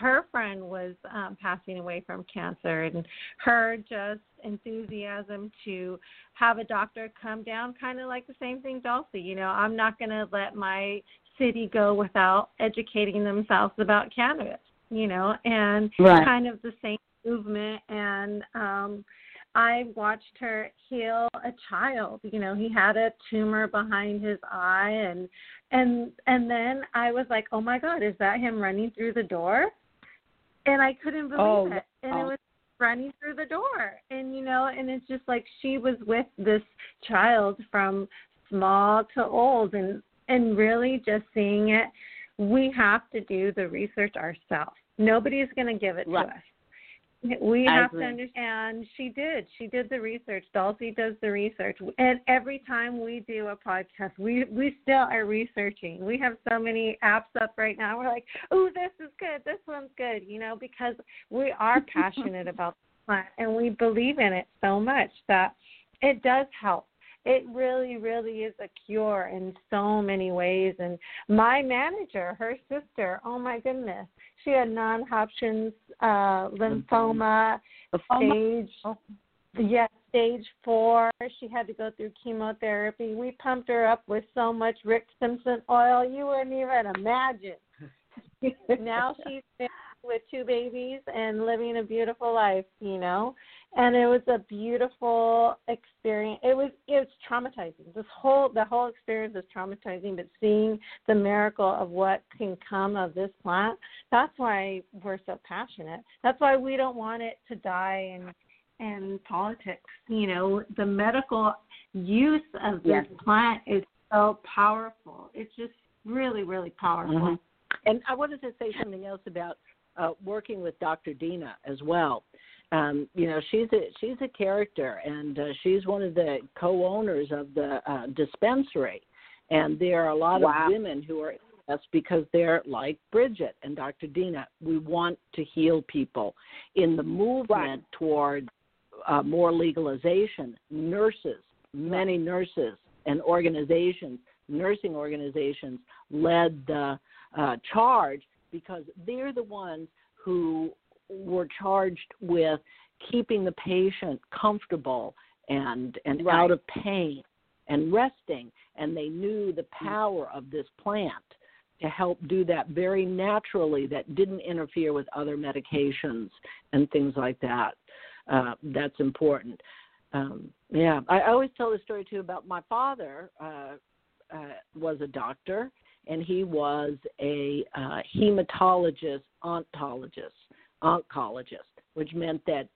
her friend was um, passing away from cancer, and her just enthusiasm to have a doctor come down, kind of like the same thing, Dulcie. You know, I'm not going to let my city go without educating themselves about cannabis. You know, and right. kind of the same movement and um I watched her heal a child. You know, he had a tumor behind his eye and and and then I was like, "Oh my god, is that him running through the door?" And I couldn't believe oh, it. And it was running through the door. And you know, and it's just like she was with this child from small to old and and really just seeing it, we have to do the research ourselves. Nobody's going to give it right. to us. We have to understand. She did. She did the research. Dulcie does the research, and every time we do a podcast, we we still are researching. We have so many apps up right now. We're like, oh, this is good. This one's good. You know, because we are passionate about the plant and we believe in it so much that it does help it really really is a cure in so many ways and my manager her sister oh my goodness she had non-Hodgkin's uh, lymphoma, stage yes, stage four. She had to go through chemotherapy. We pumped her up with so much Rick Simpson oil you wouldn't even imagine. now she's with two babies and living a beautiful life, you know. And it was a beautiful experience. It was traumatizing. This whole the whole experience is traumatizing, but seeing the miracle of what can come of this plant, that's why we're so passionate. That's why we don't want it to die in in politics. You know, the medical use of this yes. plant is so powerful. It's just really, really powerful. Mm-hmm. And I wanted to say something else about uh, working with Dr. Dina as well. Um, you know, she's a she's a character, and uh, she's one of the co-owners of the uh, dispensary. And there are a lot wow. of women who are us because they're like Bridgette and Dr. Dina. We want to heal people. In the movement right. toward uh, more legalization, nurses, many nurses and organizations, nursing organizations, led the uh, charge because they're the ones who were charged with keeping the patient comfortable and and right. out of pain and resting and they knew the power of this plant to help do that very naturally that didn't interfere with other medications and things like that. Uh, that's important. Um, yeah I, I always tell the story too about my father uh, uh, was a doctor and he was a uh, hematologist, ontologist, oncologist, which meant that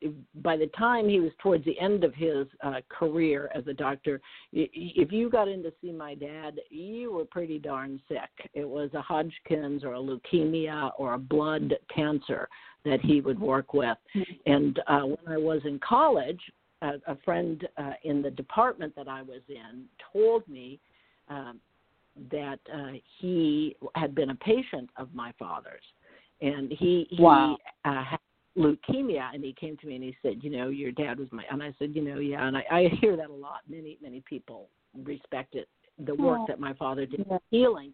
by the time he was towards the end of his uh, career as a doctor, if you got in to see my dad, you were pretty darn sick. It was a Hodgkin's or a leukemia or a blood cancer that he would work with. And uh, when I was in college, a, a friend uh, in the department that I was in told me. Um, that uh, he had been a patient of my father's, and he he wow. uh, had leukemia, and he came to me and he said, you know, your dad was my, and I said, you know, yeah, and I, I hear that a lot. Many many people respect it, the work Oh. that my father did Yeah. in healing,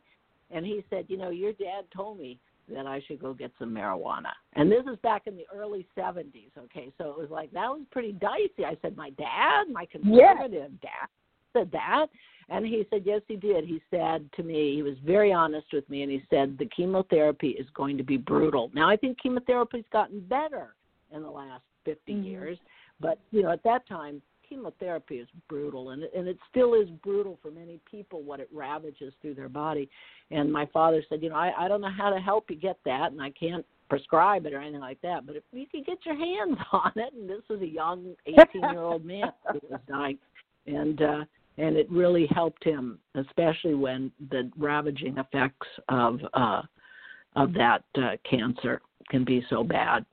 and he said, you know, your dad told me that I should go get some marijuana. And this is back in the early 70s, okay? So it was like, that was pretty dicey. I said, my dad, my conservative dad said that. And he said, Yes, he did. He said to me, he was very honest with me, and he said, The chemotherapy is going to be brutal. Now, I think chemotherapy's gotten better in the last 50 mm-hmm. years, but, you know, at that time, chemotherapy is brutal, and, and it still is brutal for many people what it ravages through their body. And my father said, You know, I, I don't know how to help you get that, and I can't prescribe it or anything like that. But if you could get your hands on it, and this was a young 18 year old man who was dying, and uh, and it really helped him, especially when the ravaging effects of uh, of that uh, cancer can be so bad.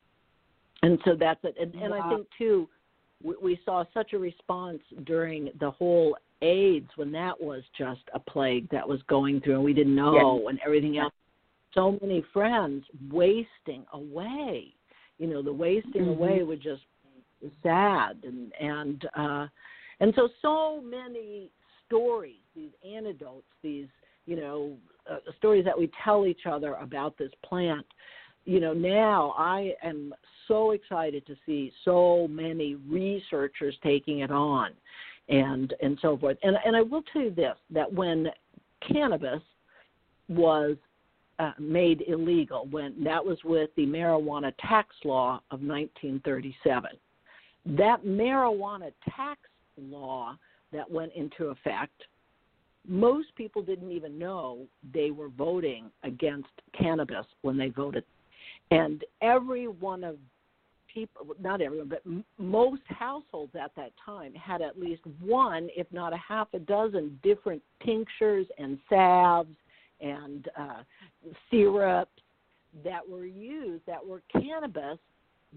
And so that's it. And, and I think too, we, we saw such a response during the whole AIDS when that was just a plague that was going through, and we didn't know, yes. and everything else so many friends wasting away. You know, the wasting mm-hmm. away was just sad and and uh and so so many stories, these anecdotes, these you know uh, stories that we tell each other about this plant. You know, now I am so excited to see so many researchers taking it on and and so forth. And and I will tell you this that when cannabis was uh, made illegal when that was with the marijuana tax law of 1937. That marijuana tax law that went into effect, most people didn't even know they were voting against cannabis when they voted. And every one of people, not everyone, but most households at that time had at least one, if not a half a dozen, different tinctures and salves and uh, syrups that were used that were cannabis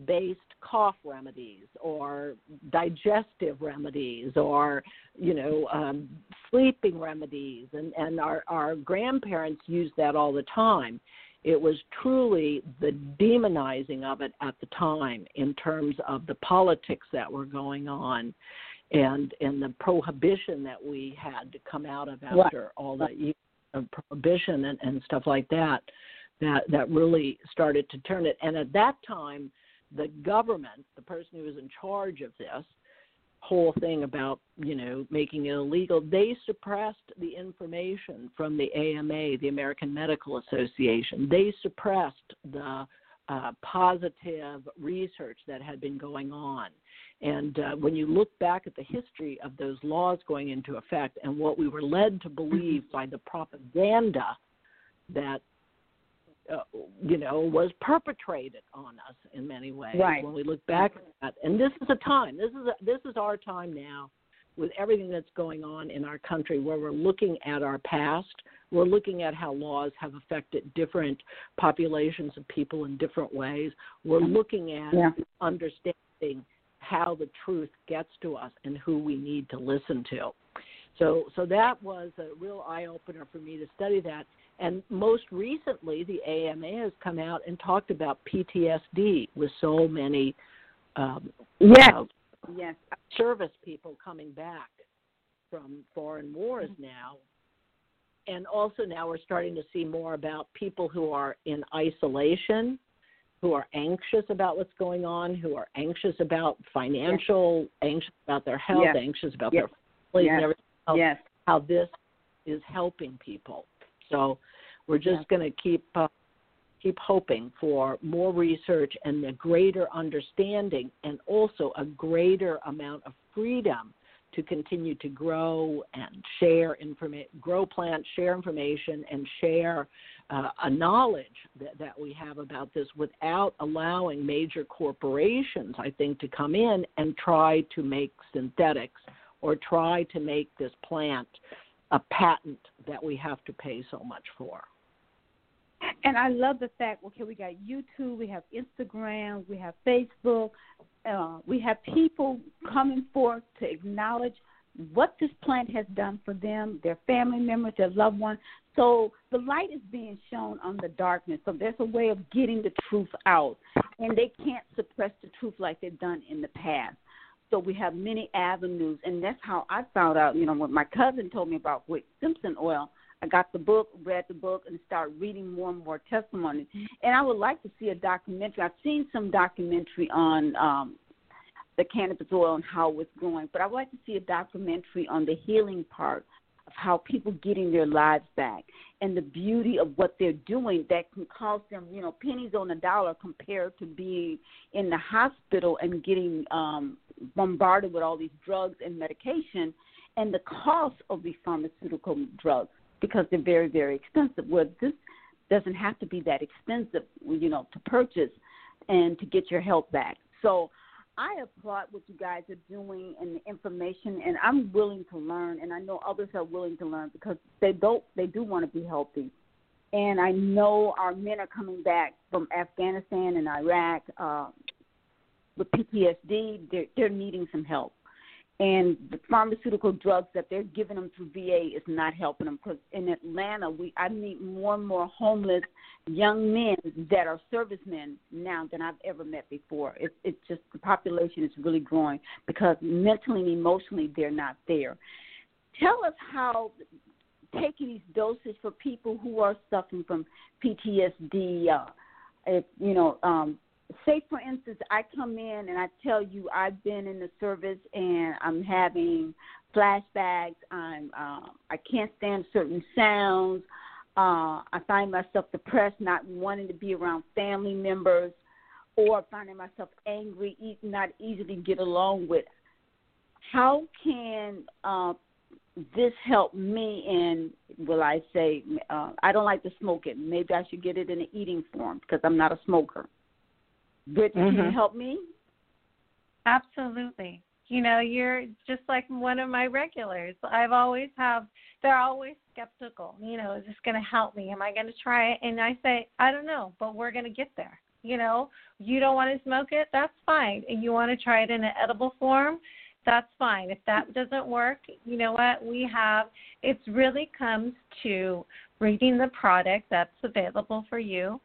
based cough remedies or digestive remedies or you know um, sleeping remedies and and our our grandparents used that all the time it was truly the demonizing of it at the time in terms of the politics that were going on and and the prohibition that we had to come out of after right. all the of prohibition and, and stuff like that that that really started to turn it. And at that time, the government, the person who was in charge of this whole thing about you know making it illegal, they suppressed the information from the AMA, the American Medical Association. They suppressed the uh, positive research that had been going on. And uh, when you look back at the history of those laws going into effect and what we were led to believe by the propaganda that uh, you know was perpetrated on us in many ways right. when we look back at that and this is a time this is a, this is our time now with everything that's going on in our country where we're looking at our past we're looking at how laws have affected different populations of people in different ways we're looking at yeah. understanding how the truth gets to us and who we need to listen to. So, so that was a real eye opener for me to study that. And most recently, the AMA has come out and talked about PTSD with so many um, yes. yes. service people coming back from foreign wars mm-hmm. now. And also now we're starting to see more about people who are in isolation who are anxious about what's going on, who are anxious about financial, yes. anxious about their health, yes. anxious about yes. their families and everything else, yes. how this is helping people. So we're just going to keep uh, keep hoping for more research and a greater understanding and also a greater amount of freedom to continue to grow and share information, grow plants, share information, and share uh, a knowledge that, that we have about this without allowing major corporations, I think, to come in and try to make synthetics or try to make this plant a patent that we have to pay so much for. And I love the fact, okay, we got YouTube, we have Instagram, we have Facebook, uh, we have people coming forth to acknowledge what this plant has done for them, their family members, their loved ones. So the light is being shown on the darkness. So there's a way of getting the truth out. And they can't suppress the truth like they've done in the past. So we have many avenues. And that's how I found out, you know, when my cousin told me about Rick Simpson oil. I got the book, read the book, and started reading more and more testimonies. And I would like to see a documentary. I've seen some documentary on um, the cannabis oil and how it's growing, but I would like to see a documentary on the healing part of how people getting their lives back and the beauty of what they're doing that can cost them, you know, pennies on a dollar compared to being in the hospital and getting um, bombarded with all these drugs and medication and the cost of these pharmaceutical drugs because they're very, very expensive. Where this doesn't have to be that expensive, you know, to purchase and to get your health back. So I applaud what you guys are doing and the information, and I'm willing to learn, and I know others are willing to learn because they don't, they do want to be healthy. And I know our men are coming back from Afghanistan and Iraq uh, with PTSD. They're, they're needing some help and the pharmaceutical drugs that they're giving them through VA is not helping them. Because in Atlanta, we I meet more and more homeless young men that are servicemen now than I've ever met before. It's it's just the population is really growing because mentally and emotionally they're not there. Tell us how taking these doses for people who are suffering from PTSD, uh, if, you know, um, say for instance I come in and I tell you I've been in the service and I'm having flashbacks, I'm uh, I can't stand certain sounds, uh, I find myself depressed, not wanting to be around family members, or finding myself angry, not easily get along with. How can uh, this help me in? Will I say uh, I don't like to smoke it? Maybe I should get it in an eating form because I'm not a smoker Mm-hmm. Can you mm-hmm. help me? Absolutely. You know, you're just like one of my regulars. I've always have they're always skeptical. You know, is this going to help me? Am I going to try it? And I say, I don't know, but we're going to get there. You know, you don't want to smoke it, that's fine. And you want to try it in an edible form, that's fine. If that doesn't work, you know what? We have it really comes to reading the product that's available for you,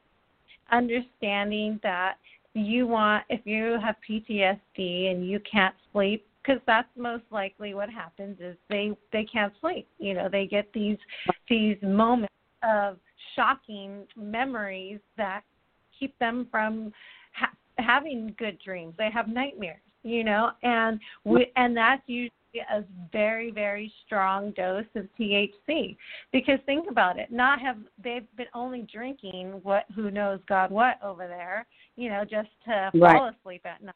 understanding that you want if you have PTSD and you can't sleep because that's most likely what happens is they they can't sleep. You know they get these these moments of shocking memories that keep them from ha- having good dreams. They have nightmares you know and we and that's usually a very very strong dose of THC because think about it not have they've been only drinking what who knows god what over there you know just to right. fall asleep at night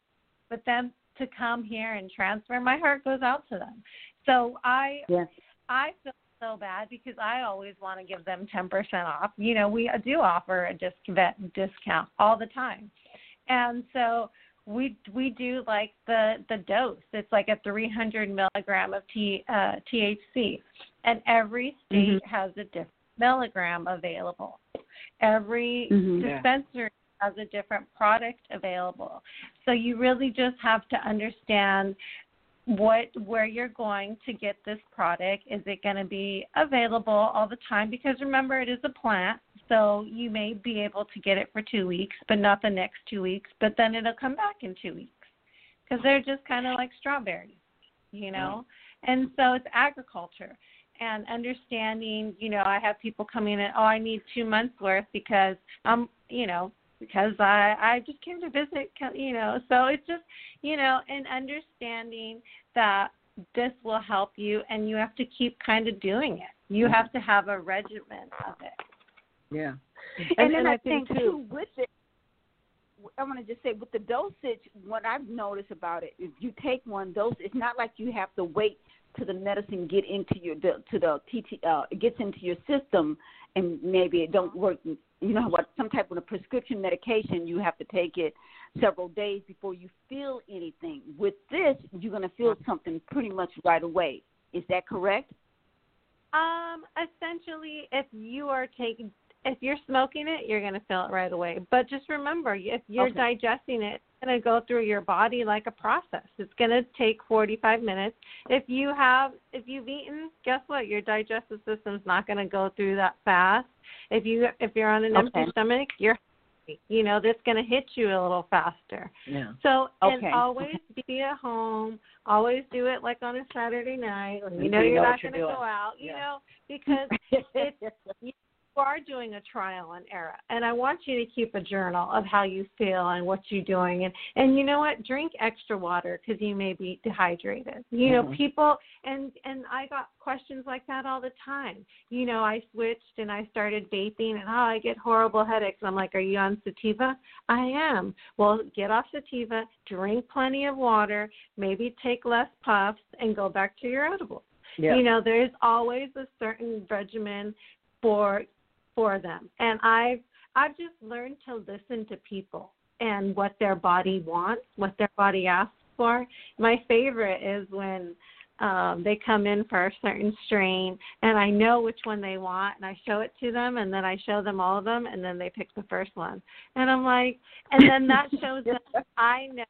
but then to come here and transfer my heart goes out to them so i yes. i feel so bad because i always want to give them 10% off you know we do offer a discount discount all the time and so we we do like the the dose. It's like a 300 milligram of T, uh, THC, and every state mm-hmm. has a different milligram available. Every mm-hmm. dispensary has a different product available. So you really just have to understand what where you're going to get this product. Is it going to be available all the time? Because remember, it is a plant. So you may be able to get it for two weeks, but not the next two weeks. But then it'll come back in two weeks because they're just kind of like strawberries, you know. And so it's agriculture and understanding. You know, I have people coming in. Oh, I need two months worth because I'm, you know, because I I just came to visit. You know, so it's just you know, and understanding that this will help you, and you have to keep kind of doing it. You mm-hmm. have to have a regimen of it. Yeah. And, and then and I, I think, think too with it I want to just say with the dosage, what I've noticed about it, if you take one dose, it's not like you have to wait to the medicine get into your to the TT uh, gets into your system and maybe it don't work. You know what? Some type of a prescription medication, you have to take it several days before you feel anything. With this, you're to feel something pretty much right away. Is that correct? Um, essentially, if you are taking if you're smoking it, you're going to feel it right away. But just remember, if you're okay. digesting it, it's going to go through your body like a process. It's going to take 45 minutes. If you have, if you've eaten, guess what? Your digestive system's not going to go through that fast. If you, if you're on an okay. empty stomach, you're you know that's going to hit you a little faster yeah so okay. and always be at home always do it like on a saturday night you know you're not going to go out you yeah. know because it's are doing a trial and error, and I want you to keep a journal of how you feel and what you're doing, and and you know what, drink extra water because you may be dehydrated. You know, Mhm. people, and and I got questions like that all the time. You know, I switched and I started vaping, and oh, I get horrible headaches. I'm like, are you on sativa? I am. Well, get off sativa, drink plenty of water, maybe take less puffs, and go back to your edibles. Yeah. You know, there's always a certain regimen for for them. And I've I've just learned to listen to people and what their body wants, what their body asks for. My favorite is when um they come in for a certain strain and I know which one they want and I show it to them and then I show them all of them and then they pick the first one. And I'm like and then that shows them I know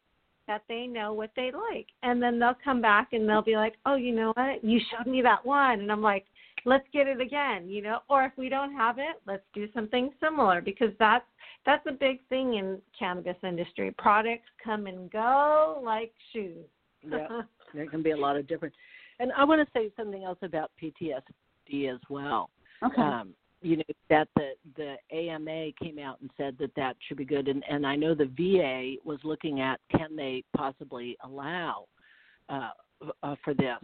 that they know what they like. And then they'll come back and they'll be like, "Oh, you know what? You showed me that one." And I'm like, "Let's get it again," you know? Or if we don't have it, let's do something similar because that's that's a big thing in cannabis industry. Products come and go like shoes. yeah. there can be a lot of different. And I want to say something else about PTSD as well. Okay. Um, you know that the the AMA came out and said that that should be good, and and I know the VA was looking at can they possibly allow uh, uh, for this,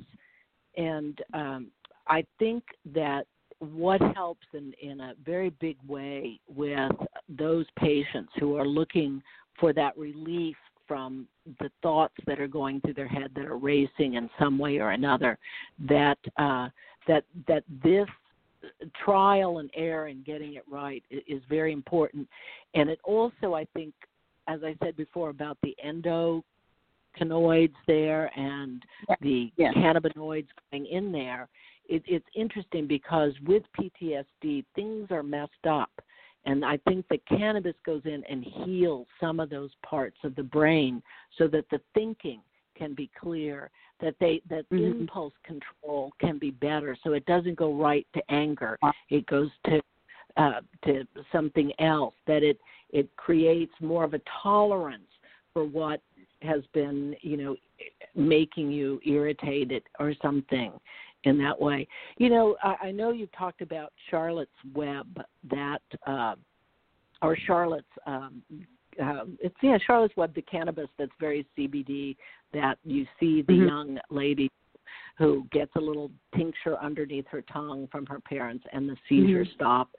and um, I think that what helps in in a very big way with those patients who are looking for that relief from the thoughts that are going through their head that are racing in some way or another that uh that that this trial and error in getting it right is very important and it also i think as i said before about the endocannabinoids there and the Yeah. cannabinoids going in there it, it's interesting because with ptsd things are messed up and I think that cannabis goes in and heals some of those parts of the brain so that the thinking can be clear, that they that Mhm. impulse control can be better, so it doesn't go right to anger. It goes to uh, to something else. That it it creates more of a tolerance for what has been you know making you irritated or something in that way. You know, I, I know you've talked about Charlotte's Web, that uh, or Charlotte's. Um, um, it's yeah, Charlotte's Web, the cannabis that's very CBD. That you see the Mhm. young lady who gets a little tincture underneath her tongue from her parents, and the seizures Mhm. stop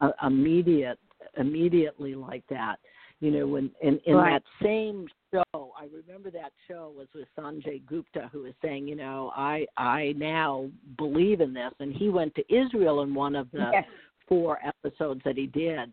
uh, immediate immediately like that. You know, when in in Right. that same show, I remember that show was with Sanjay Gupta, who was saying, you know, I I now believe in this, and he went to Israel in one of the Yes. four episodes that he did.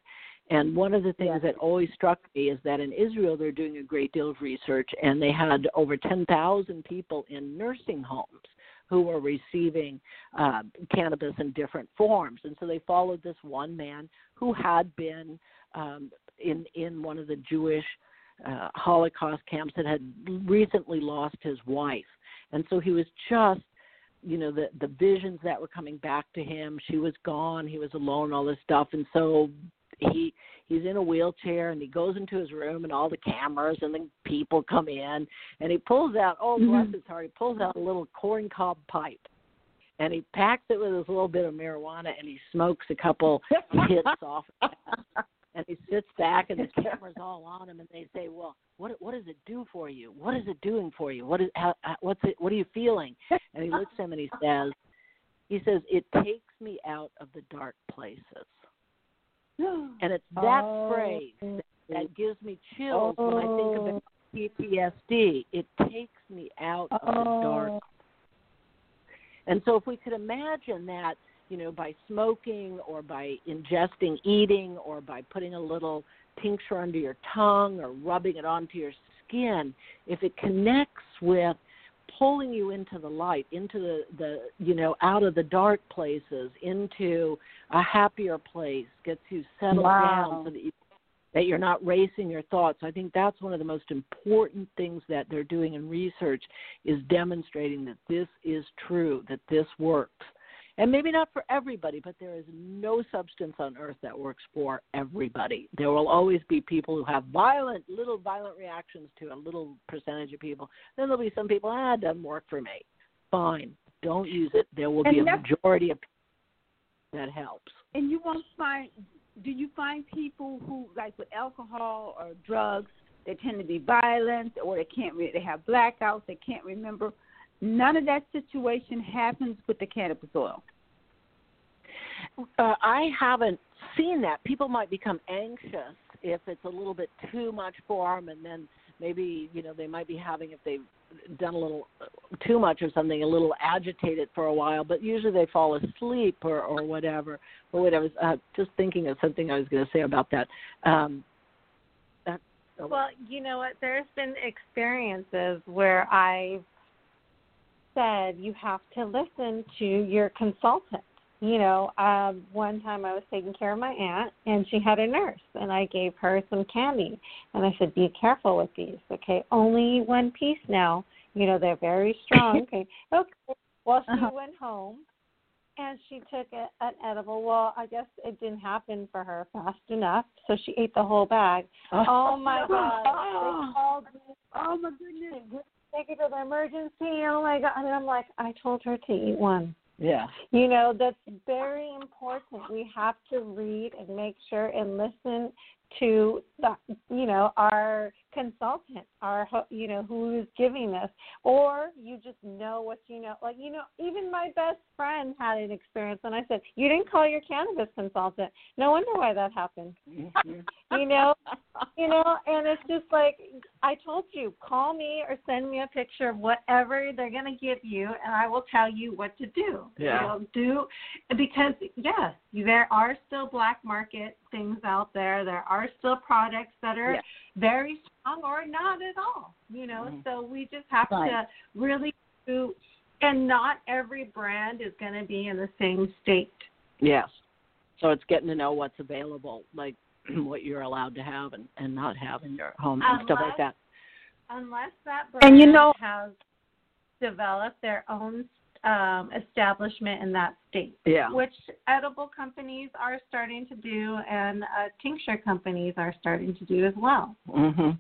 And one of the things Yes. that always struck me is that in Israel they're doing a great deal of research, and they had over 10,000 people in nursing homes who were receiving uh, cannabis in different forms. And so they followed this one man who had been um, in in one of the Jewish uh, Holocaust camps and had recently lost his wife, and so he was just you know the the visions that were coming back to him she was gone he was alone all this stuff and so he he's in a wheelchair and he goes into his room and all the cameras and the people come in and he pulls out oh bless Mhm. his heart he pulls out a little corn cob pipe and he packs it with his little bit of marijuana and he smokes a couple hits off. And he sits back and the camera's all on him and they say well what what does it do for you? What is it doing for you? What is how, what's it what are you feeling? And he looks at him and he says he says it takes me out of the dark places. And it's that Oh. phrase that, that gives me chills when i think about oh. ptsd it takes me out of the dark. Oh. and so if we could imagine that, you know, by smoking or by ingesting eating or by putting a little tincture under your tongue or rubbing it onto your skin, if it connects with pulling you into the light, into the, the you know, out of the dark places, into a happier place, gets you settled Wow. down so that you that you're not racing your thoughts. I think that's one of the most important things that they're doing in research is demonstrating that this is true, that this works. And maybe not for everybody, but there is no substance on earth that works for everybody. There will always be people who have violent, little violent reactions to a little percentage of people. Then there'll be some people, ah, it doesn't work for me. Fine, don't use it. There will be a majority of people that helps. And you won't find. Do you find people who like with alcohol or drugs? They tend to be violent, or they can't. Re- they have blackouts. They can't remember. None of that situation happens with the cannabis oil. Uh, I haven't seen that. People might become anxious if it's a little bit too much for them, and then maybe you know they might be having if they've done a little uh, too much or something, a little agitated for a while. But usually they fall asleep or or whatever. Or whatever. Uh, just thinking of something I was going to say about that. Um, that oh. well, you know what? There's been experiences where I've said you have to listen to your consultant you know, um, one time I was taking care of my aunt and she had a nurse and I gave her some candy and I said, Be careful with these, okay? Only one piece now. You know, they're very strong. Okay. Okay. Well she uh-huh. went home and she took a, an edible. Well, I guess it didn't happen for her fast enough, so she ate the whole bag. Oh, oh my god! Oh, they called me. Oh my goodness! Take her to the emergency. Oh my god! And I'm like, I told her to eat one. Yeah. You know, that's very important. We have to read and make sure and listen to the, you know, our consultant our you know who's giving this. Or you just know what you know. Like you know even my best friend had an experience and i said you didn't call your cannabis consultant. No wonder why that happened. Mm-hmm. you know you know and it's just like i told you call me or send me a picture of whatever they're going to give you and i will tell you what to do. Yeah. You do because yes there are still black market things out there. There are still products that are yeah. very strong or not at all. You know, mm-hmm. so we just have right. to really do. And not every brand is going to be in the same state. Yes. So it's getting to know what's available, like what you're allowed to have and, and not have in your home unless, and stuff like that. Unless that brand and you know, has developed their own um, establishment in that state, yeah. which edible companies are starting to do and uh, tincture companies are starting to do as well. Mm-hmm.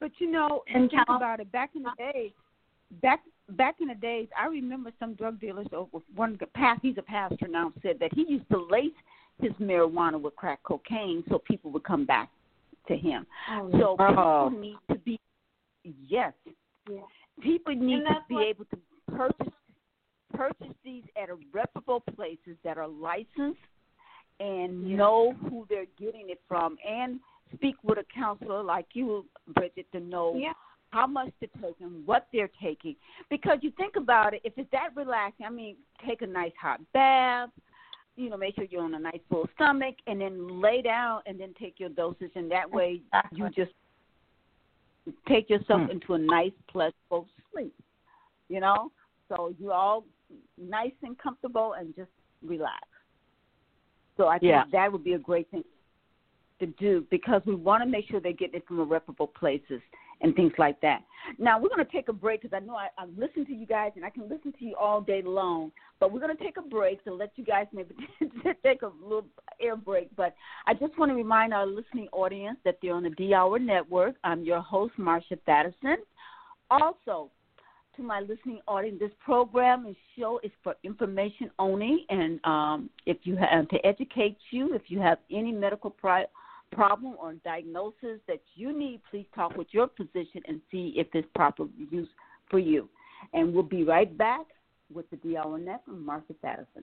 But you know, and think about it. Back in the days, back back in the days, I remember some drug dealers. Or one past, he's a pastor now, said that he used to lace his marijuana with crack cocaine so people would come back to him. Oh, so oh. people need to be yes, yeah. people need to be what, able to purchase purchase these at a reputable places that are licensed and yeah. know who they're getting it from and speak with a counselor like you, Bridgette, to know yeah. how much to take and what they're taking. Because you think about it, if it's that relaxing, I mean, take a nice hot bath, you know, make sure you're on a nice full stomach, and then lay down and then take your dosage, and that way exactly. you just take yourself hmm. into a nice, pleasurable sleep. You know, so you're all nice and comfortable and just relax. So I think yeah. that would be a great thing to do because we want to make sure they get it from reputable places and things like that. Now we're going to take a break because I know I, I listen to you guys and I can listen to you all day long. But we're going to take a break to let you guys maybe take a little air break. But I just want to remind our listening audience that they're on the D Hour Network. I'm your host, Marsha Thadison. Also, to my listening audience, this program and show is for information only, and um, if you have to educate you, if you have any medical pri- problem or diagnosis that you need, please talk with your physician and see if it's proper use for you. And we'll be right back with the DL Net from Martha Patterson.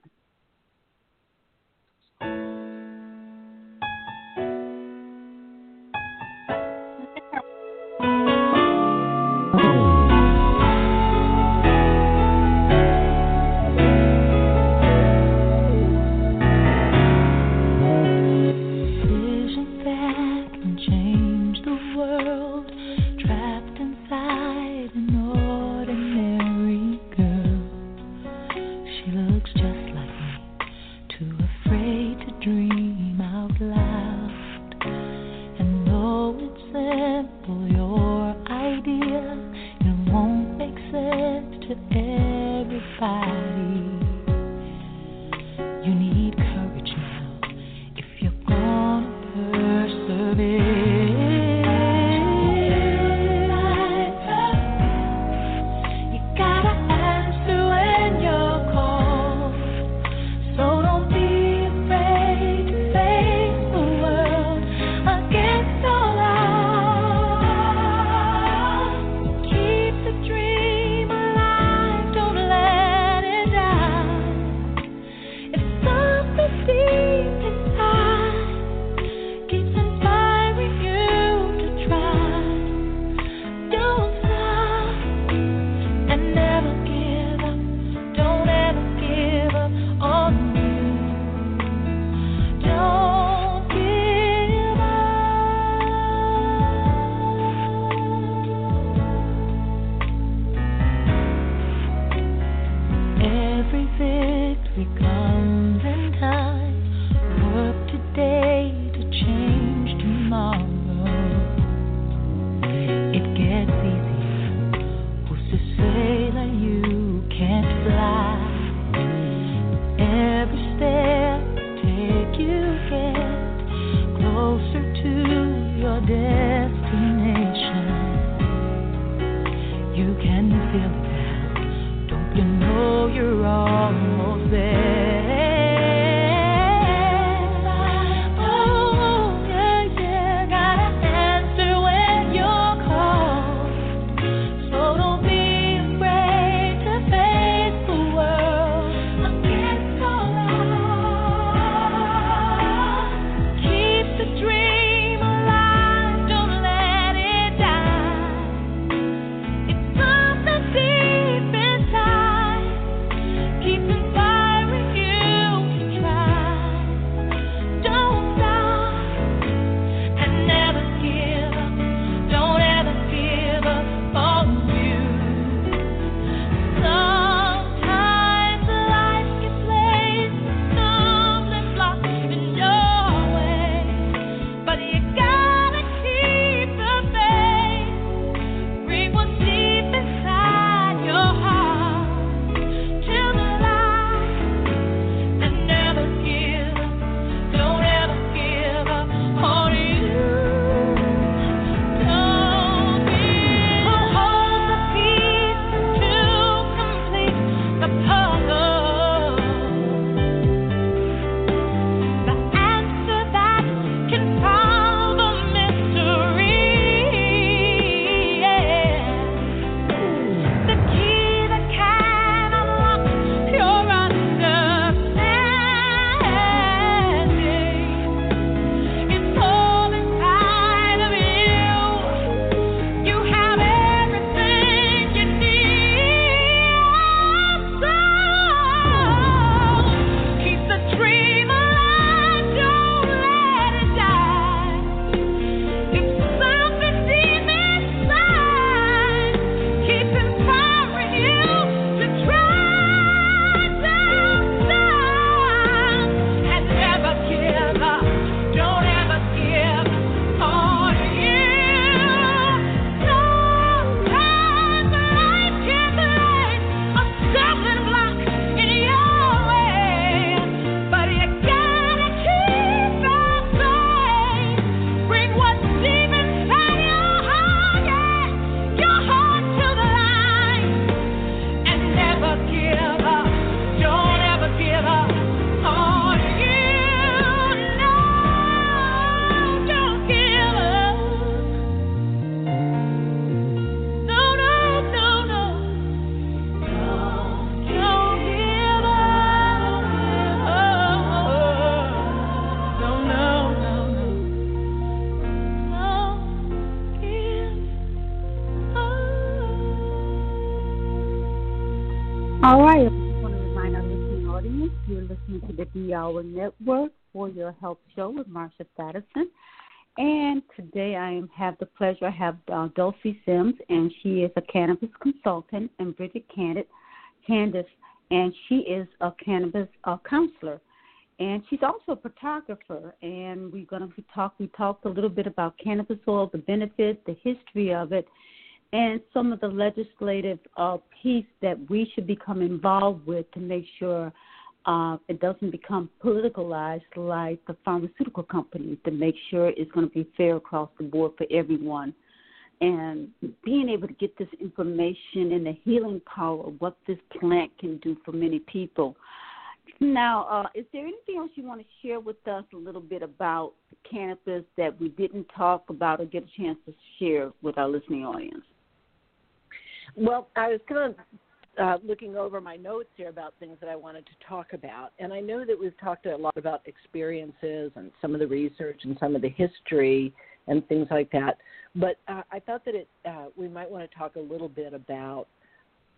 All right. I just want to remind our listening audience you're listening to the D Hour Network for your health show with Marsha Thadison. And today I have the pleasure I have uh, Dulcie Sinn, and she is a cannabis consultant, and Bridgette Candice, Candice, and she is a cannabis uh, counselor, and she's also a photographer. And we're going to talk. We talked a little bit about cannabis oil, the benefits, the history of it, and some of the legislative uh, piece that we should become involved with to make sure uh, it doesn't become politicalized like the pharmaceutical companies to make sure it's going to be fair across the board for everyone. And being able to get this information and the healing power of what this plant can do for many people. Now, uh, is there anything else you want to share with us a little bit about cannabis that we didn't talk about or get a chance to share with our listening audience? Well, I was kind of uh, looking over my notes here about things that I wanted to talk about. And I know that we've talked a lot about experiences and some of the research and some of the history and things like that. But uh, I thought that it uh, we might want to talk a little bit about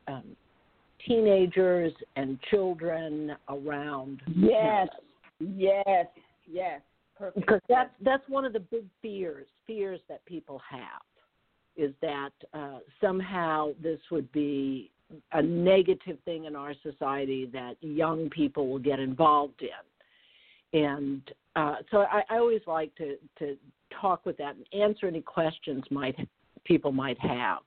um, teenagers and children around. Yes, yes, yes. Perfect. Because that's that's one of the big fears fears that people have is that uh, somehow this would be a negative thing in our society that young people will get involved in. And uh, so I, I always like to, to talk with that and answer any questions might people might have.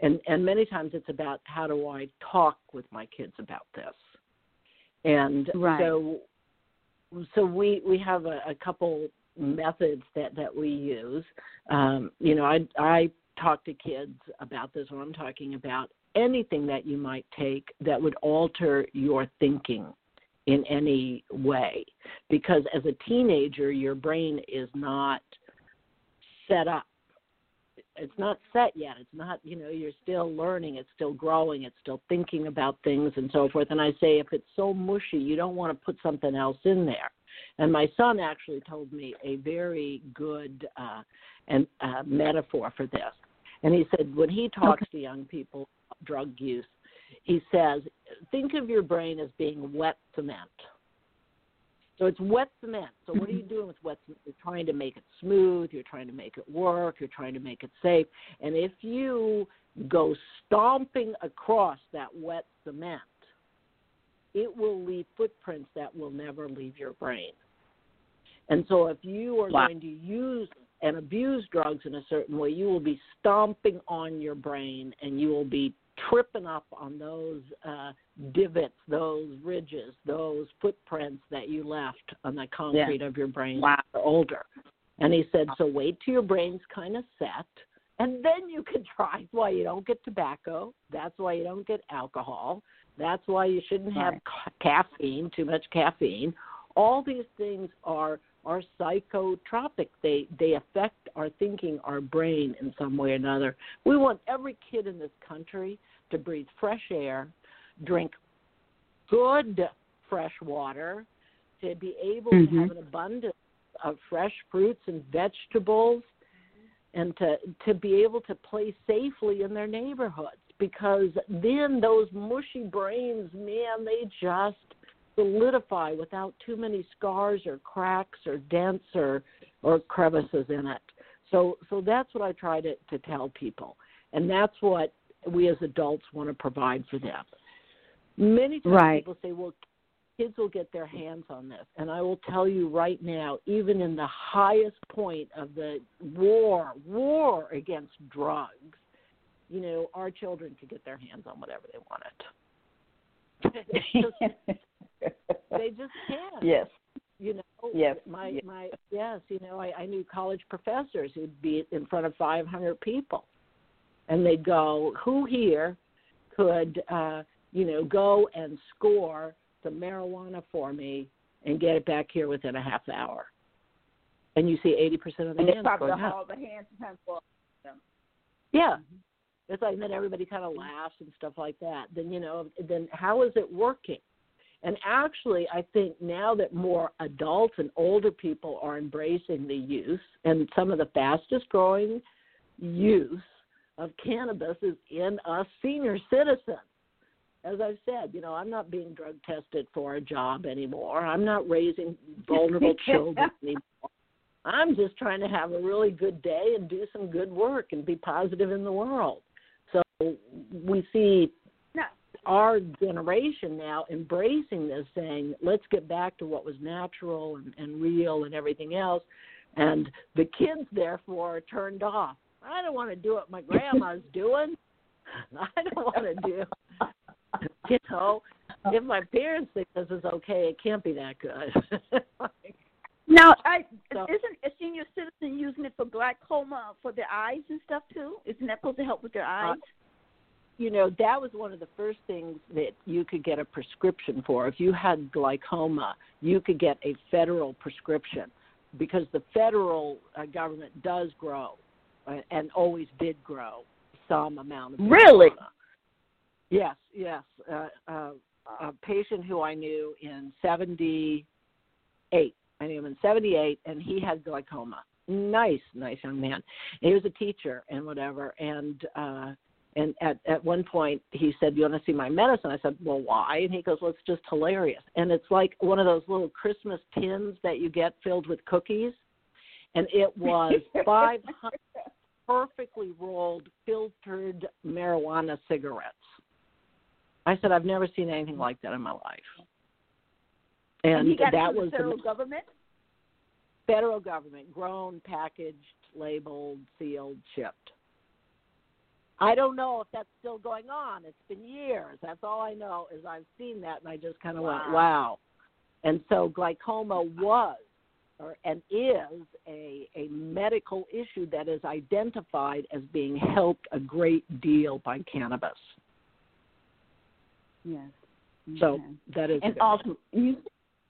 And and many times it's about how do I talk with my kids about this. And right. so so we we have a, a couple methods that that we use. Um, you know, I I talk to kids about this when I'm talking about anything that you might take that would alter your thinking in any way. Because as a teenager, your brain is not set up. It's not set yet. It's not, you know, you're still learning, it's still growing, it's still thinking about things and so forth. And I say, if it's so mushy, you don't want to put something else in there. And my son actually told me a very good uh, and uh, metaphor for this. And he said when he talks okay. to young people drug use. He says, think of your brain as being wet cement. So it's wet cement. So what are you mm-hmm. doing with wet cement? You're trying to make it smooth. You're trying to make it work. You're trying to make it safe. And if you go stomping across that wet cement, it will leave footprints that will never leave your brain. And so if you are wow. going to use and abuse drugs in a certain way, you will be stomping on your brain and you will be tripping up on those uh, divots, those ridges, those footprints that you left on the concrete yeah. of your brain wow. older. And he said, so wait till your brain's kind of set, and then you can try. Why you don't get tobacco. That's why you don't get alcohol. That's why you shouldn't have ca- caffeine, too much caffeine. All these things are are psychotropic. They they affect our thinking, our brain in some way or another. We want every kid in this country to breathe fresh air, drink good fresh water, to be able mm-hmm. to have an abundance of fresh fruits and vegetables, and to to be able to play safely in their neighborhoods. Because then those mushy brains, man, they just solidify without too many scars or cracks or dents or or crevices in it. So so that's what I try to, to tell people. And that's what we as adults want to provide for them. Many times right. people say, Well, kids will get their hands on this. And I will tell you right now, even in the highest point of the war, war against drugs, you know, our children could get their hands on whatever they wanted. they just can't. Yes. You know, yes. my yes. my yes, you know, I, I knew college professors who'd be in front of 500 people, and they'd go, "Who here could, uh, you know, go and score some marijuana for me and get it back here within a half hour?" And you see 80% of the and hands probably going all the hands sometimes fall. Yeah, it's like then everybody kind of laughs and stuff like that. Then you know, then how is it working? And actually, I think now that more adults and older people are embracing the use, and some of the fastest growing use of cannabis is in us senior citizens. as I've said, you know, I'm not being drug tested for a job anymore. I'm not raising vulnerable children anymore. I'm just trying to have a really good day and do some good work and be positive in the world. So we see our generation now embracing this, saying, let's get back to what was natural and, and real and everything else. And the kids, therefore, are turned off. I don't want to do what my grandma's doing. I don't want to do, you know, if my parents think this is okay, it can't be that good. like, now, I, so, isn't a senior citizen using it for glaucoma for their eyes and stuff too? Isn't that supposed to help with their uh, eyes? Uh, you know, that was one of the first things that you could get a prescription for. If you had glaucoma, you could get a federal prescription because the federal uh, government does grow uh, and always did grow some amount of glaucoma. really. Yes, yes. Uh, uh, a patient who I knew in '78. I knew him in '78, and he had glaucoma. Nice, nice young man. he was a teacher and whatever, and uh and at at one point he said, "You want to see my medicine?" I said, "Well, why?" And he goes, "Well, it's just hilarious." And it's like one of those little Christmas tins that you get filled with cookies, and it was five hundred perfectly rolled filtered marijuana cigarettes. I said, "I've never seen anything like that in my life." And, and that was the federal government. Federal government, grown, packaged, labeled, sealed, shipped. I don't know if that's still going on. It's been years. That's all I know is I've seen that and I just kind of wow. went, wow. And so glaucoma was or, and is a, a medical issue that is identified as being helped a great deal by cannabis. Yes. So that is and also you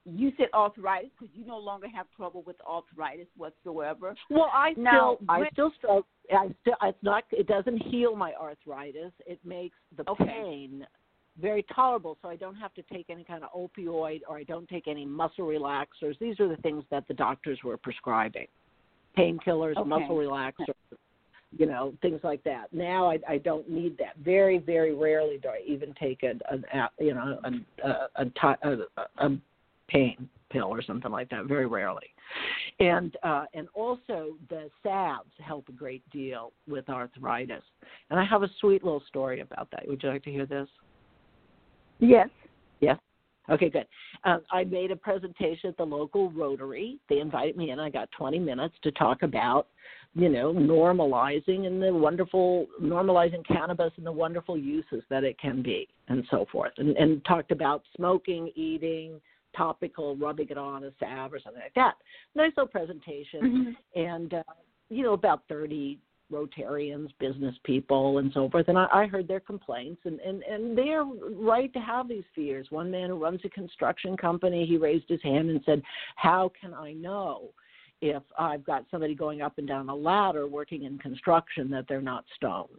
you said arthritis because you no longer have trouble with arthritis whatsoever. Well, I now, still I still struggle. I still it's not it doesn't heal my arthritis. It makes the okay. pain very tolerable, so I don't have to take any kind of opioid or I don't take any muscle relaxers. These are the things that the doctors were prescribing: painkillers, okay. muscle relaxers, you know, things like that. Now I, I don't need that. Very, very rarely do I even take a, a, you know, a, a, a, a, a pain pill or something like that. Very rarely, and uh, and also the salves help a great deal with arthritis. And I have a sweet little story about that. Would you like to hear this? Yes. Yes. Okay, good. Um, I made a presentation at the local Rotary. They invited me in. I got 20 minutes to talk about, you know, normalizing and the wonderful normalizing cannabis and the wonderful uses that it can be, and so forth. And, and talked about smoking, eating, topical, rubbing it on a salve or something like that. Nice little presentation, mm-hmm. and uh, you know about thirty Rotarians, business people, and so forth. And I, I heard their complaints, and, and and they're right to have these fears. One man who runs a construction company, he raised his hand and said, "How can I know?" If I've got somebody going up and down a ladder working in construction that they're not stoned.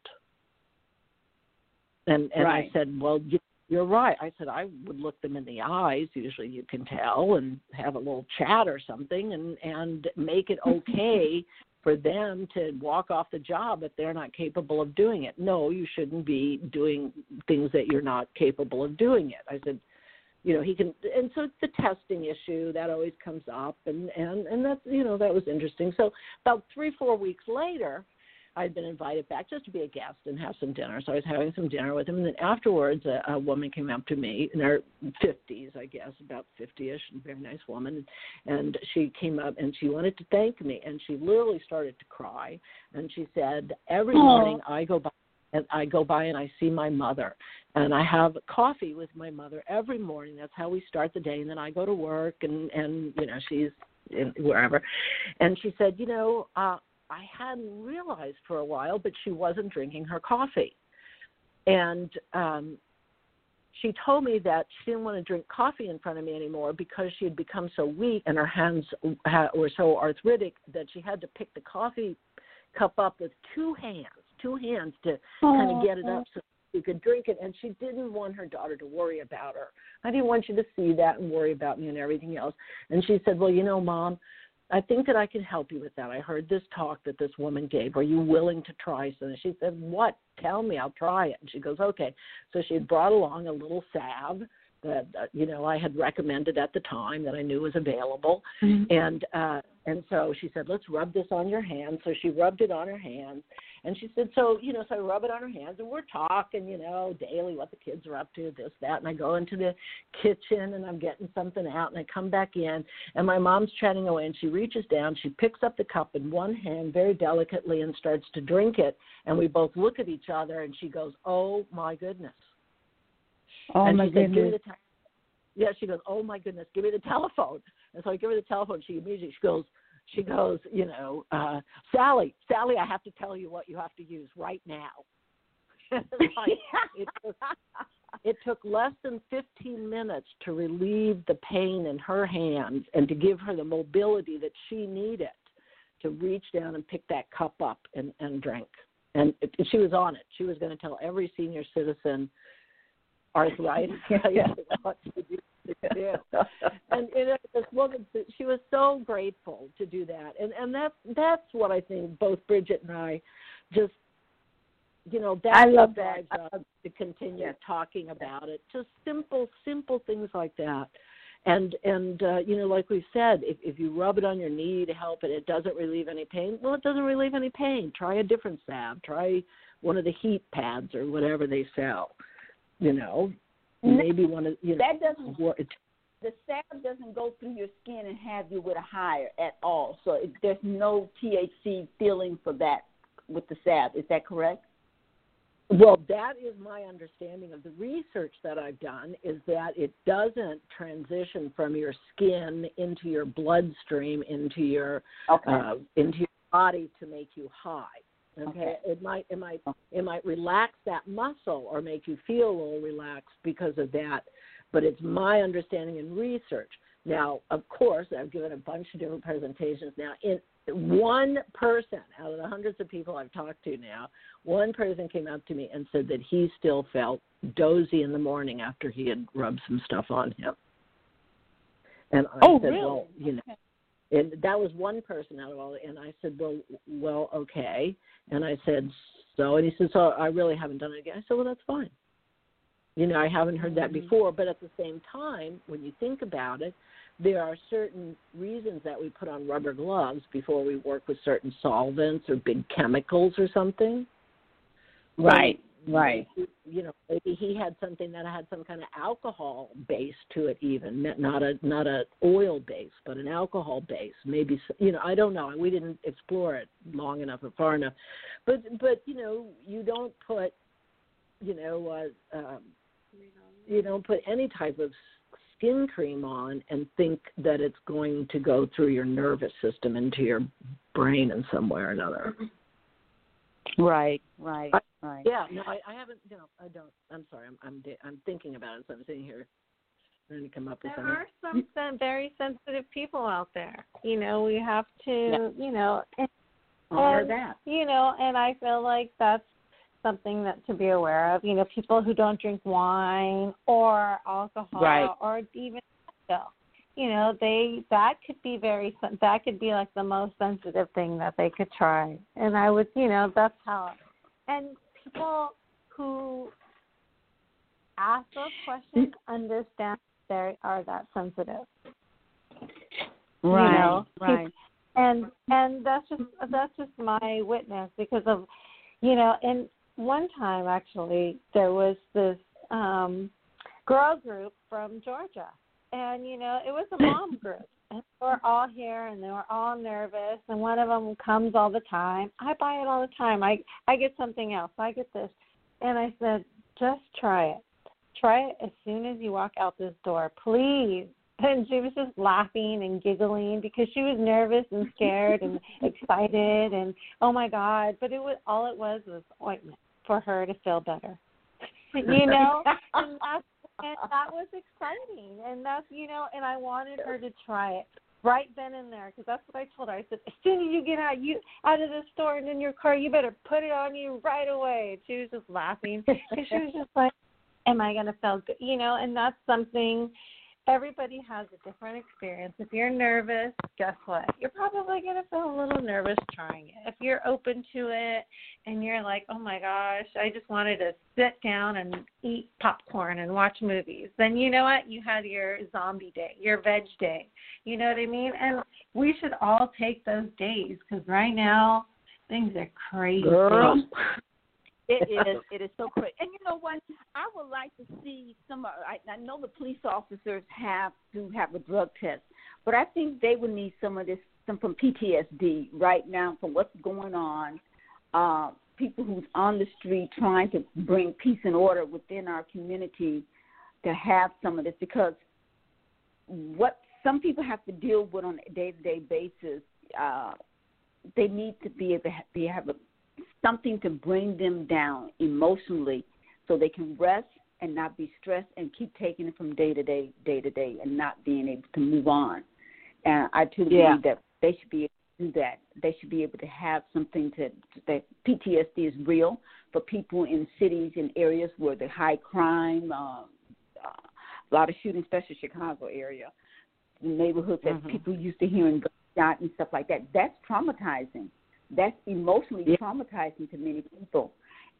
And and right. I said, well, you you're right. I said I would look them in the eyes. Usually, you can tell and have a little chat or something, and and make it okay for them to walk off the job if they're not capable of doing it. No, you shouldn't be doing things that you're not capable of doing it. I said, you know, he can, and so it's the testing issue that always comes up, and and and that's you know that was interesting. So about three four weeks later I'd been invited back just to be a guest and have some dinner. So I was having some dinner with him, and then afterwards, a, a woman came up to me in her fifties, I guess, about fifty-ish, a very nice woman, and she came up and she wanted to thank me, and she literally started to cry, and she said, "Every Aww. morning I go by." And I go by and I see my mother, and I have coffee with my mother every morning. That's how we start the day. And then I go to work, and and you know she's in, wherever. And she said, you know, uh, I hadn't realized for a while, but she wasn't drinking her coffee. And um, she told me that she didn't want to drink coffee in front of me anymore because she had become so weak and her hands were so arthritic that she had to pick the coffee cup up with two hands, two hands to kind of get it up so she could drink it. And she didn't want her daughter to worry about her. I didn't want you to see that and worry about me and everything else. And she said, Well, you know, mom, I think that I can help you with that. I heard this talk that this woman gave. Are you willing to try something? She said, What? Tell me, I'll try it. And she goes, Okay. So she had brought along a little salve that uh, you know I had recommended at the time that I knew was available, mm-hmm. and uh, and so she said, let's rub this on your hands. So she rubbed it on her hands, and she said, so you know, so I rub it on her hands, and we're talking, you know, daily what the kids are up to, this that, and I go into the kitchen and I'm getting something out, and I come back in, and my mom's chatting away, and she reaches down, she picks up the cup in one hand very delicately and starts to drink it, and we both look at each other, and she goes, oh my goodness Oh and my she said, goodness. Te-. Yeah, she goes, Oh my goodness, give me the telephone. And so I give her the telephone. She immediately she goes, she goes, you know, uh, Sally, Sally, I have to tell you what you have to use right now. like, it, took, it took less than 15 minutes to relieve the pain in her hands and to give her the mobility that she needed to reach down and pick that cup up and, and drink. And it, she was on it. She was going to tell every senior citizen arthritis. yeah, to do. and you know, this woman, she was so grateful to do that, and and that's that's what I think both Bridgette and I just you know that's I love that to continue yes. talking about it. Just simple, simple things like that. And and uh, you know, like we said, if if you rub it on your knee to help it, it doesn't relieve any pain. Well, it doesn't relieve any pain. Try a different salve. Try one of the heat pads or whatever they sell you know, maybe one of you know that doesn't work. The salve doesn't go through your skin and have you with a higher at all. So it, there's no THC feeling for that with the salve. Is that correct? Well, that is my understanding of the research that I've done is that it doesn't transition from your skin into your bloodstream into your okay. uh, into your body to make you high. Okay? okay, it might it might oh. it might relax that muscle or make you feel a little relaxed because of that, but it's my understanding and research. Now, of course, I've given a bunch of different presentations now. In one person out of the hundreds of people I've talked to now, one person came up to me and said that he still felt dozy in the morning after he had rubbed some stuff on him. And I oh, said, really? well, you know, and that was one person out of all and i said well well okay. And i said so and he said so i really haven't done it again. I said well that's fine. You know i haven't heard that mm-hmm. before but at the same time when you think about it there are certain reasons that we put on rubber gloves before we work with certain solvents or big chemicals or something. Right Right. You know, maybe he had something that had some kind of alcohol base to it, even not a not a oil base, but an alcohol base. Maybe you know, I don't know. We didn't explore it long enough or far enough, but but you know, you don't put, you know, uh, um, you don't put any type of skin cream on and think that it's going to go through your nervous system into your brain in some way or another. Right, right, right. Yeah, no, I, I haven't. You know, I don't. I'm sorry. I'm I'm I'm thinking about it. So I'm sitting here trying to come up with there something. There are some very sensitive people out there. You know, we have to. Yeah. You know, and, and that. you know, and I feel like that's something that to be aware of. You know, people who don't drink wine or alcohol right. or even alcohol you know they that could be very that could be like the most sensitive thing that they could try and i would you know that's how and people who ask those questions understand they are that sensitive. Right you know? right. and and that's just that's just my witness because of you know and one time actually there was this um girl group from georgia. And you know it was a mom group were all here and they were all nervous and one of them comes all the time. I buy it all the time. I i get something else. I get this. And i said just try it. Try it as soon as you walk out this door please. And she was just laughing and giggling because she was nervous and scared and excited and oh my god. But it was all it was was ointment for her to feel better. You know? And that's and that was exciting. And that's you know, and I wanted her to try it right then and there because that's what I told her. I said, as soon as you get out you out of the store and in your car, you better put it on you right away. And she was just laughing because she was just like, "Am I gonna feel good?" You know, and that's something everybody has a different experience. If you're nervous, guess what? You're probably going to feel a little nervous trying it. If you're open to it and you're like, oh my gosh, I just wanted to sit down and eat popcorn and watch movies, then you know what? You had your zombie day, your veg day. You know what I mean? And we should all take those days because right now things are crazy. Girl. It is. It is so great. And you know what? I would like to see some. I, I know the police officers have to have a drug test, but I think they would need some of this, some from PTSD right now from what's going on. Uh, people who's on the street trying to bring peace and order within our community to have some of this because what some people have to deal with on a day to day basis, uh, they need to be able to have a something to bring them down emotionally so they can rest and not be stressed and keep taking it from day to day, day to day, and not being able to move on. And I truly yeah. believe that they should be able to do that. They should be able to have something to that PTSD is real for people in cities and areas where the high crime, uh, uh, a lot of shooting, especially Chicago area, neighborhoods that mm-hmm. people used to hear hearing gunshot and stuff like that. That's traumatizing that's emotionally yeah. traumatizing to many people.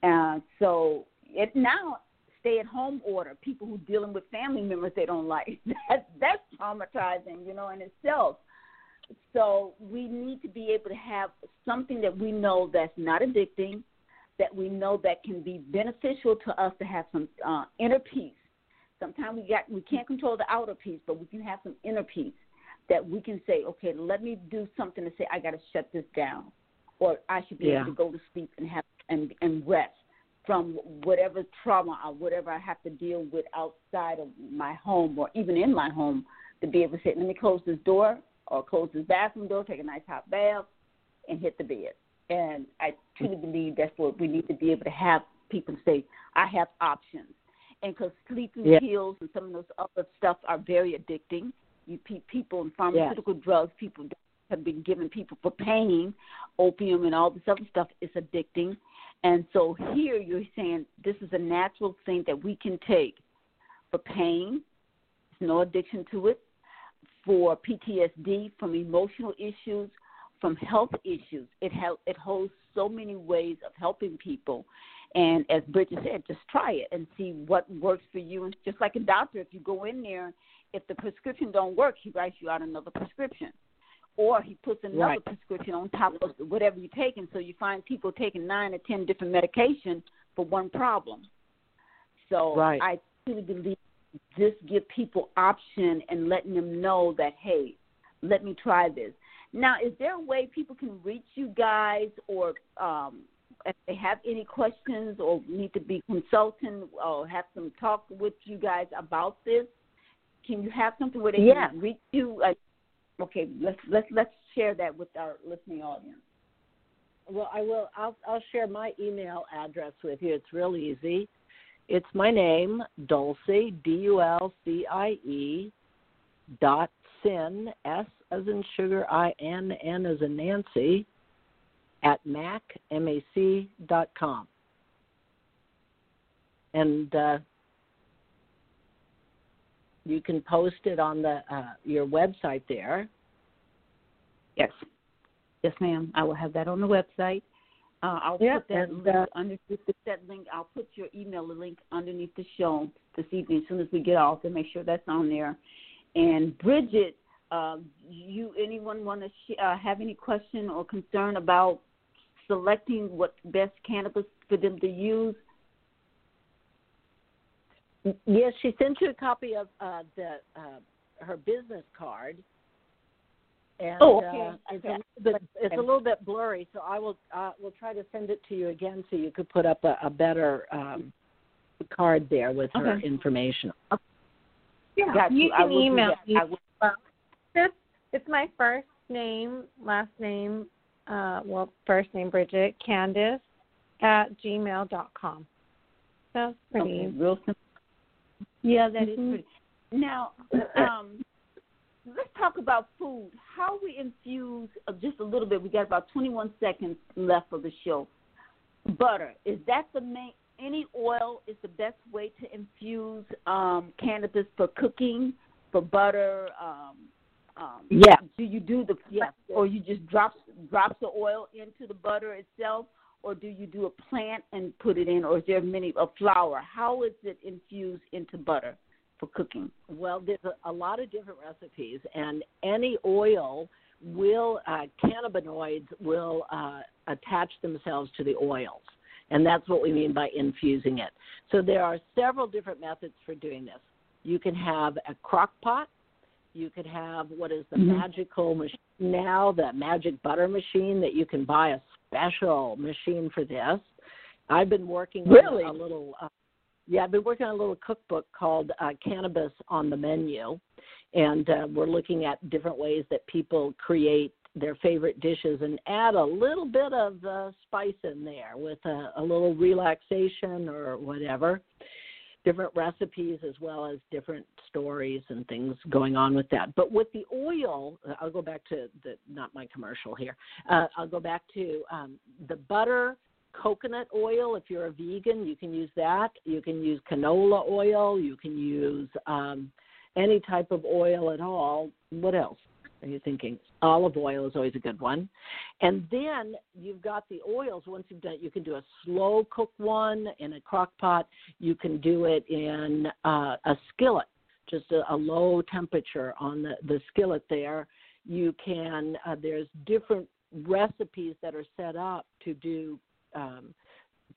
And so it now stay at home order, people who dealing with family members they don't like. That that's traumatizing, you know, in itself. So we need to be able to have something that we know that's not addicting, that we know that can be beneficial to us to have some uh, inner peace. Sometimes we got we can't control the outer peace, but we can have some inner peace that we can say, okay, let me do something to say I got to shut this down or I should be yeah. able to go to sleep and have and and rest from whatever trauma or whatever I have to deal with outside of my home or even in my home to be able to say, let me close this door or close this bathroom door, take a nice hot bath, and hit the bed. And I truly believe that's what we need to be able to have people say, I have options. And because sleeping yeah. pills and some of those other stuff are very addicting. You people in pharmaceutical yeah. drugs, people have been giving people for pain, opium and all this other stuff is addicting. And so here you're saying this is a natural thing that we can take for pain, there's no addiction to it, for PTSD, from emotional issues, from health issues. It ha- it holds so many ways of helping people. And as Bridgette said, just try it and see what works for you. And just like a doctor, if you go in there, if the prescription don't work, he writes you out another prescription or he puts another right. prescription on top of whatever you're taking. So you find people taking nine or ten different medications for one problem. So right. I truly believe this give people option and letting them know that hey, let me try this. Now, is there a way people can reach you guys, or um, if they have any questions or need to be consulting or have some talk with you guys about this? Can you have something where they yeah. can reach you? Uh, okay, let's let's let's share that with our listening audience. Well, I will. I'll I'll share my email address with you. It's real easy. It's my name, Dulcie, D U L C I E, dot Sinn, S as in sugar, I N N as in Nancy, at mac m a c dot com. And uh, you can post it on the uh, your website there. Yes, yes, ma'am. I will have that on the website. Uh, I'll yeah, put that and, link uh, underneath that link. I'll put your email link underneath the show this evening as soon as we get off to make sure that's on there. And Bridgette, uh, you anyone want to sh- uh, have any question or concern about selecting what best cannabis for them to use? Yes, she sent you a copy of uh, the uh, her business card. And, oh, okay. Uh, it's, a little bit, it's a little bit blurry, so I will uh, will try to send it to you again so you could put up a, a better um, card there with her okay. information. Yeah, Got you, you. Can email me. I This it's my first name, last name, uh, well, first name Bridgette Candice at gmail dot com. That's pretty. Okay, real simple. Yeah, that is Mhm. pretty. Now, um, let's talk about food. How we infuse uh, just a little bit. We got about 21 seconds left of the show. Butter is that the main? Any oil is the best way to infuse um, cannabis for cooking, for butter? Um, um, yeah. Do you do the yes, or you just drop drop the oil into the butter itself, or do you do a plant and put it in, or is there many a flour? How is it infused into butter for cooking? Well, there's a, a lot of different recipes, and any oil will uh, cannabinoids will uh, attach themselves to the oils, and that's what we mean by infusing it. So there are several different methods for doing this. You can have a crock pot. You could have what is the Mhm. magical machine now, the magic butter machine that you can buy a special machine for this. I've been working Really? on a little uh, yeah, I've been working on a little cookbook called uh, Cannabis on the Menu, and uh, we're looking at different ways that people create their favorite dishes and add a little bit of uh, spice in there with a, a little relaxation or whatever. Different recipes as well as different stories and things going on with that. But with the oil, I'll go back to the not my commercial here. Uh, I'll go back to um, the butter coconut oil. If you're a vegan you can use that. You can use canola oil. You can use um any type of oil at all. What else are you thinking? Olive oil is always a good one. And then you've got the oils. Once you've done it you can do a slow cook one in a crock pot. You can do it in uh, a skillet just a, a low temperature on the the skillet there. You can uh, there's different recipes that are set up to do um,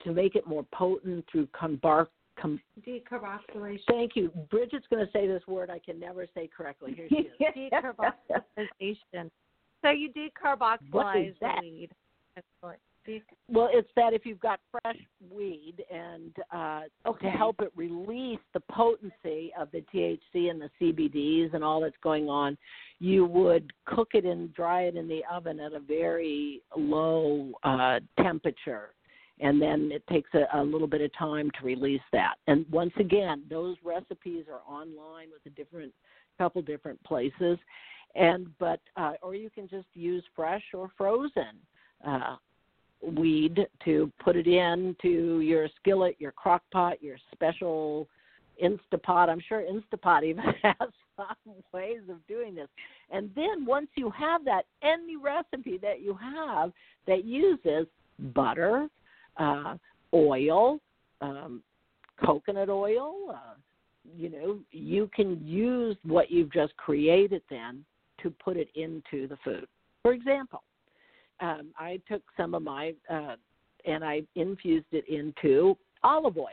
to make it more potent through combar- com- Decarboxylation. Thank you. Bridgette's going to say this word I can never say correctly. Here she is. Decarboxylation. So you What decarboxylize is that? the weed. Well, it's that if you've got fresh weed and uh, to help it release the potency of the THC and the CBDs and all that's going on, you would cook it and dry it in the oven at a very low uh, temperature. And then it takes a, a little bit of time to release that. And once again, those recipes are online with a different couple different places. And but uh, or you can just use fresh or frozen. Uh, weed to put it in to your skillet, your crock pot, your special Instapot. I'm sure Instapot even has some ways of doing this. And then once you have that, any recipe that you have that uses butter, uh, oil, um, coconut oil, uh, you know, you can use what you've just created then to put it into the food. For example, um, I took some of my uh, and I infused it into olive oil,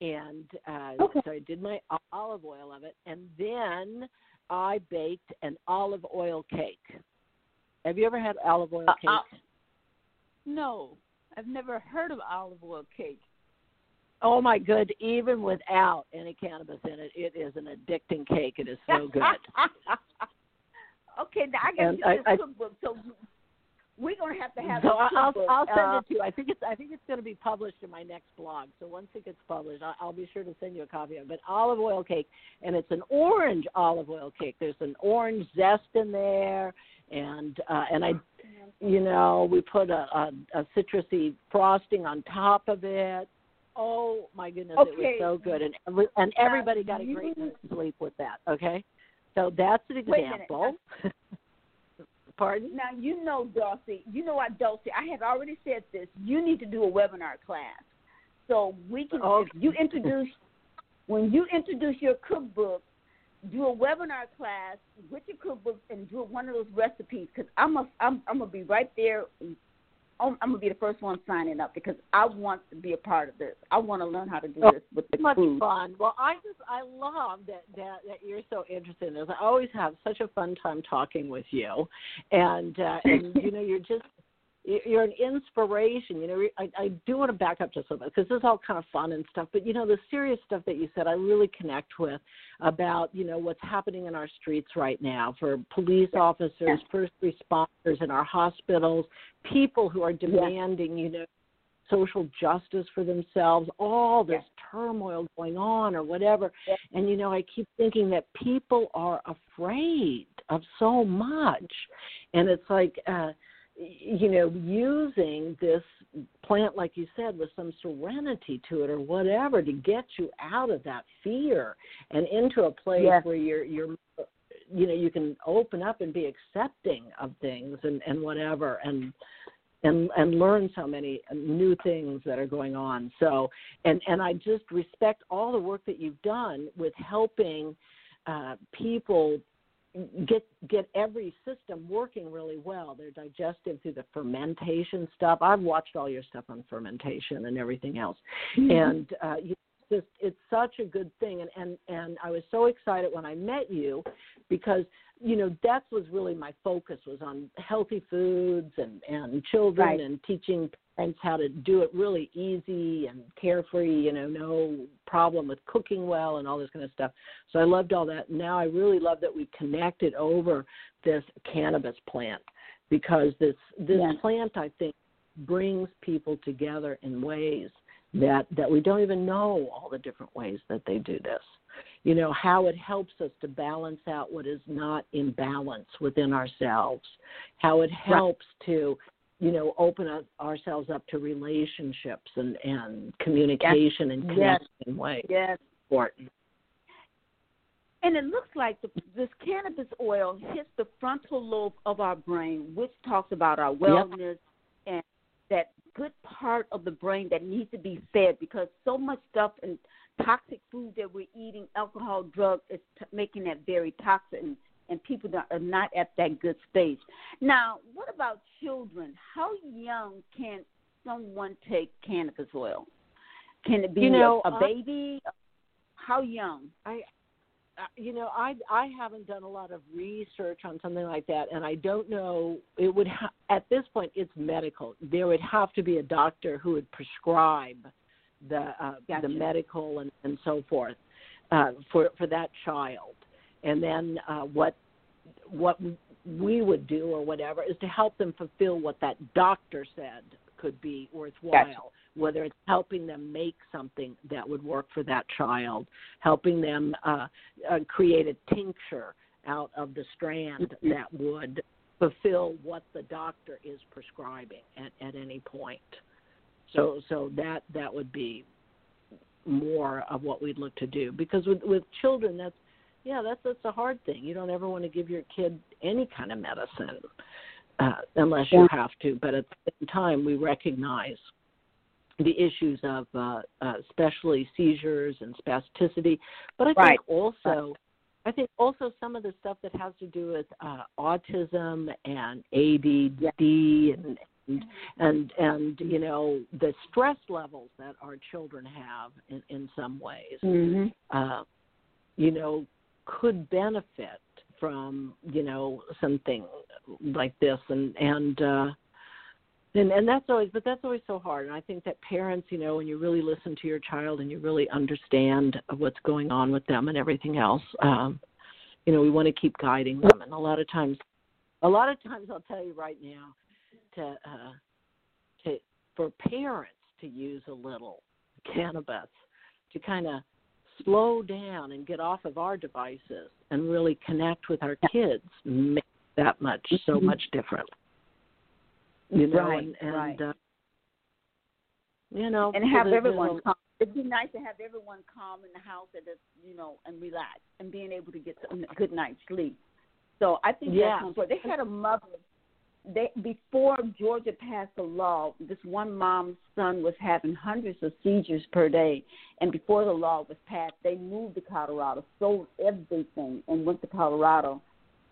and uh, Okay. so I did my olive oil of it, and then I baked an olive oil cake. Have you ever had olive oil Uh, cake? uh, No, I've never heard of olive oil cake. oh my good! Even without any cannabis in it, it is an addicting cake. It is so good. okay, now I got And to I- get this cookbook. So we're gonna have to have so I'll. I'll send uh, it to you. I think it's I think it's going to be published in my next blog. So once it gets published, I'll, I'll be sure to send you a copy of it. But olive oil cake, and it's an orange olive oil cake. There's an orange zest in there, and uh, and I, you know, we put a, a, a citrusy frosting on top of it. Oh my goodness, it was so good, and every, and everybody got a great night's sleep with that. Okay, so that's an example. Pardon? Now you know, Dulcie. You know what, Dulcie? I have already said this. You need to do a webinar class, so we can. Oh, okay. You introduce when you introduce your cookbook, do a webinar class with your cookbook and do one of those recipes. Because I'm a, I'm I'm gonna be right there. I'm, I'm gonna be the first one signing up because I want to be a part of this. I want to learn how to do Oh, this with the much food. fun. Well, I just I love that that that you're so interested in this. I always have such a fun time talking with you, and uh, and you know you're just you're an inspiration. You know, I, I do want to back up just a little bit because this is all kind of fun and stuff. But you know, the serious stuff that you said, I really connect with about you know what's happening in our streets right now for police officers, first responders in our hospitals, people who are demanding you know social justice for themselves, all this turmoil going on or whatever. Yeah. And you know, I keep thinking that people are afraid of so much. And it's like uh you know, using this plant, like you said, with some serenity to it or whatever to get you out of that fear and into a place yes. where you're you're you know you can open up and be accepting of things and and whatever and and and learn so many new things that are going on so and and i just respect all the work that you've done with helping uh people get get every system working really well. They're digestive through the fermentation stuff. I've watched all your stuff on fermentation and everything else, mm-hmm. and uh, you just it's such a good thing. And and and I was so excited when I met you because you know that was really my focus was on healthy foods and and children right. and teaching parents how to do it really easy and carefree you know no problem with cooking well and all this kind of stuff. So i loved all that. Now i really love that we connected over this cannabis plant because this this plant i think brings people together in ways that that we don't even know all the different ways that they do this. You know how it helps us to balance out what is not in balance within ourselves how it helps right. to you know open up ourselves up to relationships and and communication yes. and connection yes. ways yes important and it looks like the, this cannabis oil hits the frontal lobe of our brain, which talks about our wellness yep. and that good part of the brain that needs to be fed because so much stuff and toxic food that we're eating, alcohol, drugs, is t- making that very toxic, and, and people that are not at that good stage. Now, what about children? How young can someone take cannabis oil? Can it be you know, a, a baby? How young? I you know i i haven't done a lot of research on something like that and i don't know it would ha- at this point it's medical there would have to be a doctor who would prescribe the uh, gotcha. the medical and and so forth uh for for that child and then uh what what we would do or whatever is to help them fulfill what that doctor said could be worthwhile gotcha whether it's helping them make something that would work for that child, helping them uh, uh, create a tincture out of the strand mm-hmm. that would fulfill what the doctor is prescribing at, at any point. So so that that would be more of what we'd look to do because with with children that's yeah that's that's a hard thing. You don't ever want to give your kid any kind of medicine uh, unless you have to. But at the same time, we recognize the issues of uh, uh, especially seizures and spasticity, but I think also I think also some of the stuff that has to do with uh, autism and ADD yeah. and, and and and you know the stress levels that our children have in, in some ways, mm-hmm. uh, you know, could benefit from you know something like this. And and uh, and and that's always but that's always so hard. And i think that parents you know when you really listen to your child and you really understand what's going on with them and everything else um you know we want to keep guiding them. And a lot of times a lot of times i'll tell you right now to uh to for parents to use a little cannabis to kind of slow down and get off of our devices and really connect with our kids make that much so mm-hmm. much different you know, right, and, and right. Uh, you know, and have so everyone calm. It'd be nice to have everyone calm in the house and just, you know, and relax and being able to get some good night's sleep. So I think yeah. that's important. They had a mother. They before Georgia passed a law, this one mom's son was having hundreds of seizures per day, and before the law was passed, they moved to Colorado, sold everything, and went to Colorado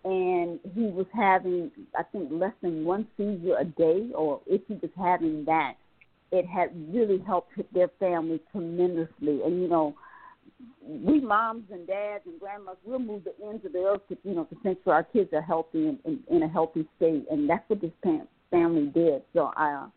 and he was having I think less than one seizure a day, or if he was having that, it had really helped their family tremendously. And you know, we moms and dads and grandmas, we'll move the ends of the earth to you know to make sure our kids are healthy and in, a healthy state, and that's what this family did. So I. Uh,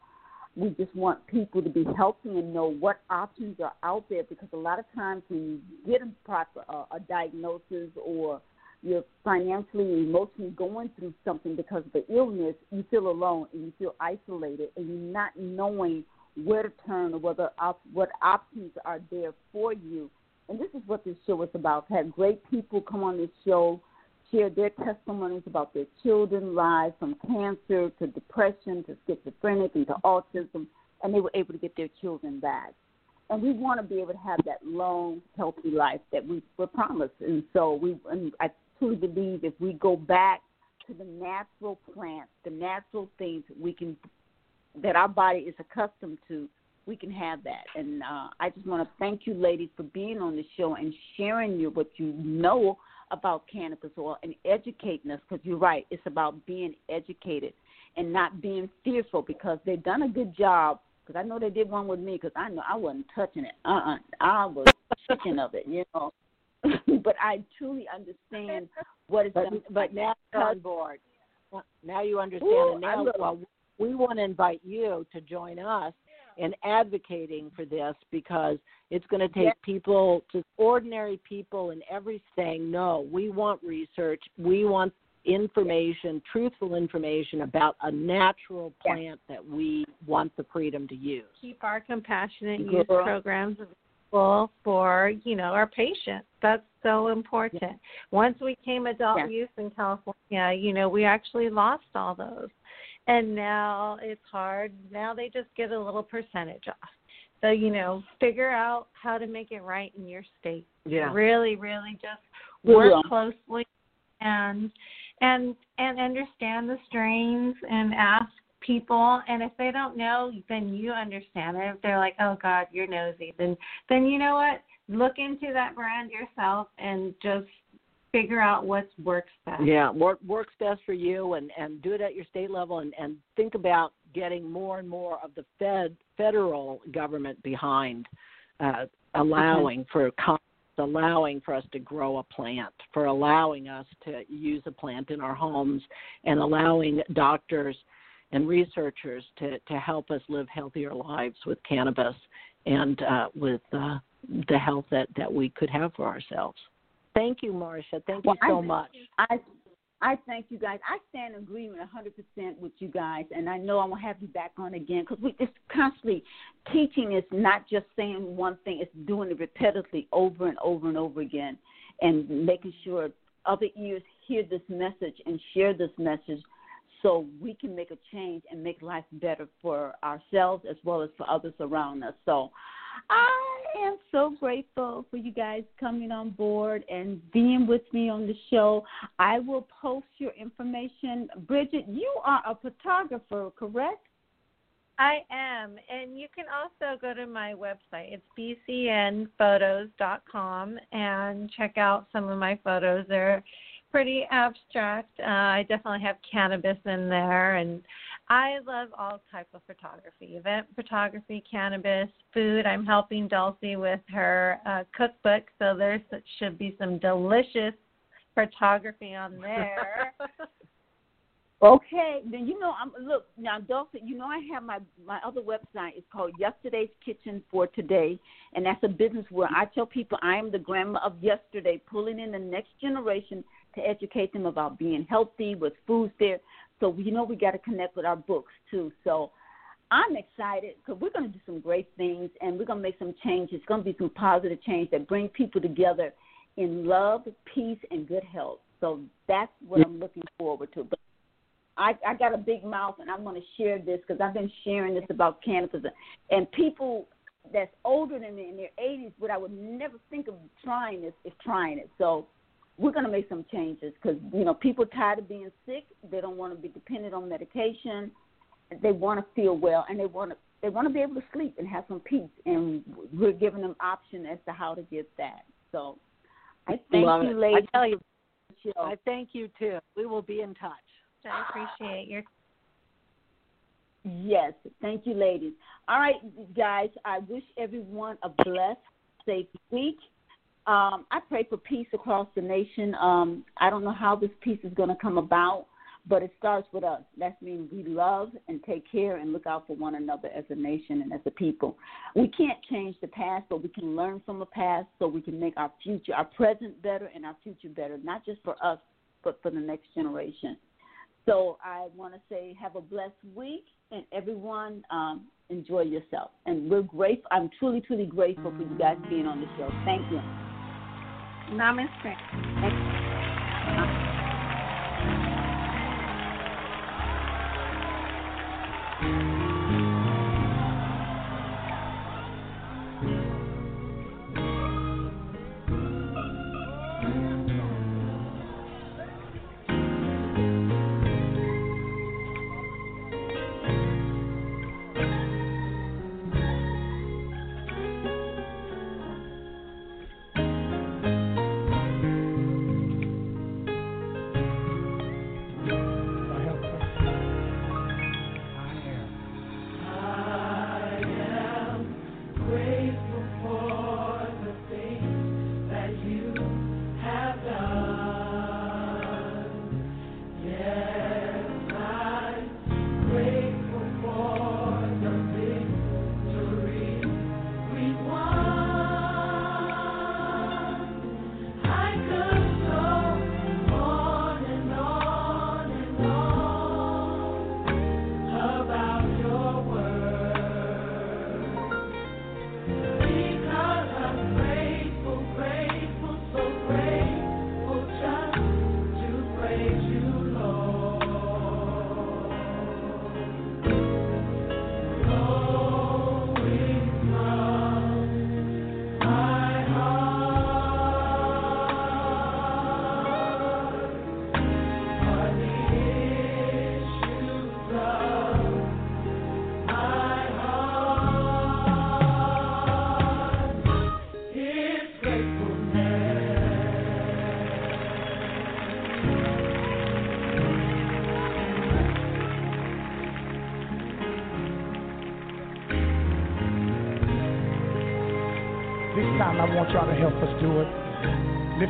we just want people to be healthy and know what options are out there because a lot of times when you get a proper uh, a diagnosis or you're financially emotionally going through something because of the illness, you feel alone and you feel isolated and you're not knowing where to turn or whether op- what options are there for you. And this is what this show is about. Have great people come on this show share their testimonies about their children's lives from cancer to depression to schizophrenic and to autism, and they were able to get their children back. And we want to be able to have that long, healthy life that we were promised. And so we, and I truly believe if we go back to the natural plants, the natural things we can, that our body is accustomed to, we can have that. And uh, I just want to thank you, ladies, for being on the show and sharing your, what you know about cannabis oil and educating us. Because you're right, it's about being educated and not being fearful. Because they've done a good job. Because I know they did one with me. Because I know I wasn't touching it. Uh, uh-uh. I was chicken of it. You know. but I truly understand what it's but, done. But now you're on board. Now you understand. Ooh, and now, well, we want to invite you to join us in advocating for this because it's going to take yeah. people, just ordinary people in every saying, no, we want research, we want information, truthful information about a natural plant yeah. that we want the freedom to use. Keep our compassionate use programs available for, you know, our patients. That's so important. Yeah. Once we came adult use in California, you know, we actually lost all those and now it's hard. Now they just get a little percentage off. So, you know, figure out how to make it right in your state. Yeah. Really, really just work yeah. closely and and and understand the strains and ask people and if they don't know then you understand it if they're like oh god you're nosy then then you know what look into that brand yourself and just figure out what works best. Yeah, what works best for you, and and do it at your state level, and and think about getting more and more of the Fed federal government behind uh, allowing for. allowing for us to grow a plant, for allowing us to use a plant in our homes, and allowing doctors and researchers to, to help us live healthier lives with cannabis and uh, with uh, the health that, that we could have for ourselves. Thank you, Marsha. Thank you well, so I, much. I I thank you guys. I stand in agreement 100% with you guys, and I know I'm gonna have you back on again because we just constantly teaching is not just saying one thing; it's doing it repetitively over and over and over again, and making sure other ears hear this message and share this message, so we can make a change and make life better for ourselves as well as for others around us. So, I am so grateful for you guys coming on board and being with me on the show. I will post your information. Bridgette, you are a photographer, correct? I am. And you can also go to my website. It's bcnphotos.com and check out some of my photos. They're pretty abstract. Uh, I definitely have cannabis in there and I love all type of photography, event photography, cannabis, food. I'm helping Dulcie with her uh, cookbook, so there should be some delicious photography on there. okay, then you know I'm look now, Dulcie. You know I have my my other website. It's called Yesterday's Kitchen for Today, and that's a business where I tell people I am the grandma of yesterday, pulling in the next generation to educate them about being healthy with foods there. So you know we got to connect with our books too. So I'm excited because we're going to do some great things and we're going to make some changes. It's going to be some positive change that bring people together in love, peace, and good health. So that's what I'm looking forward to. But I, I got a big mouth and I'm going to share this because I've been sharing this about cannabis and people that's older than me in their 80s, but I would never think of trying this is trying it. So we're going to make some changes because you know people tired of being sick. They don't want to be dependent on medication. They want to feel well, and they want to they want to be able to sleep and have some peace. And we're giving them option as to how to get that. So I thank Love you, ladies. I tell you, I thank you too. We will be in touch. I appreciate your. Yes, thank you, ladies. All right, guys. I wish everyone a blessed, safe week. Um, I pray for peace across the nation. Um, I don't know how this peace is going to come about, but it starts with us. That means we love and take care and look out for one another as a nation and as a people. We can't change the past, but we can learn from the past so we can make our future, our present better and our future better, not just for us, but for the next generation. So I want to say have a blessed week and everyone um, enjoy yourself. And we're grateful. I'm truly, truly grateful for you guys being on the show. Thank you. Namaste.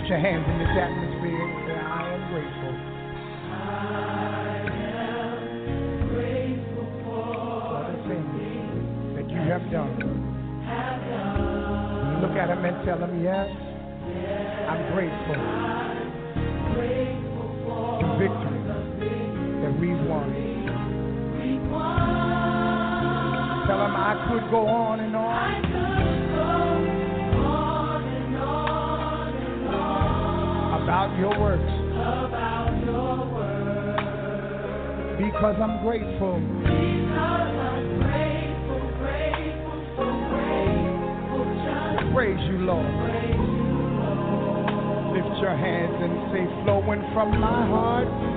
your hand. Grateful. Praise you, Lord. Lift your hands and say, flowing from my heart.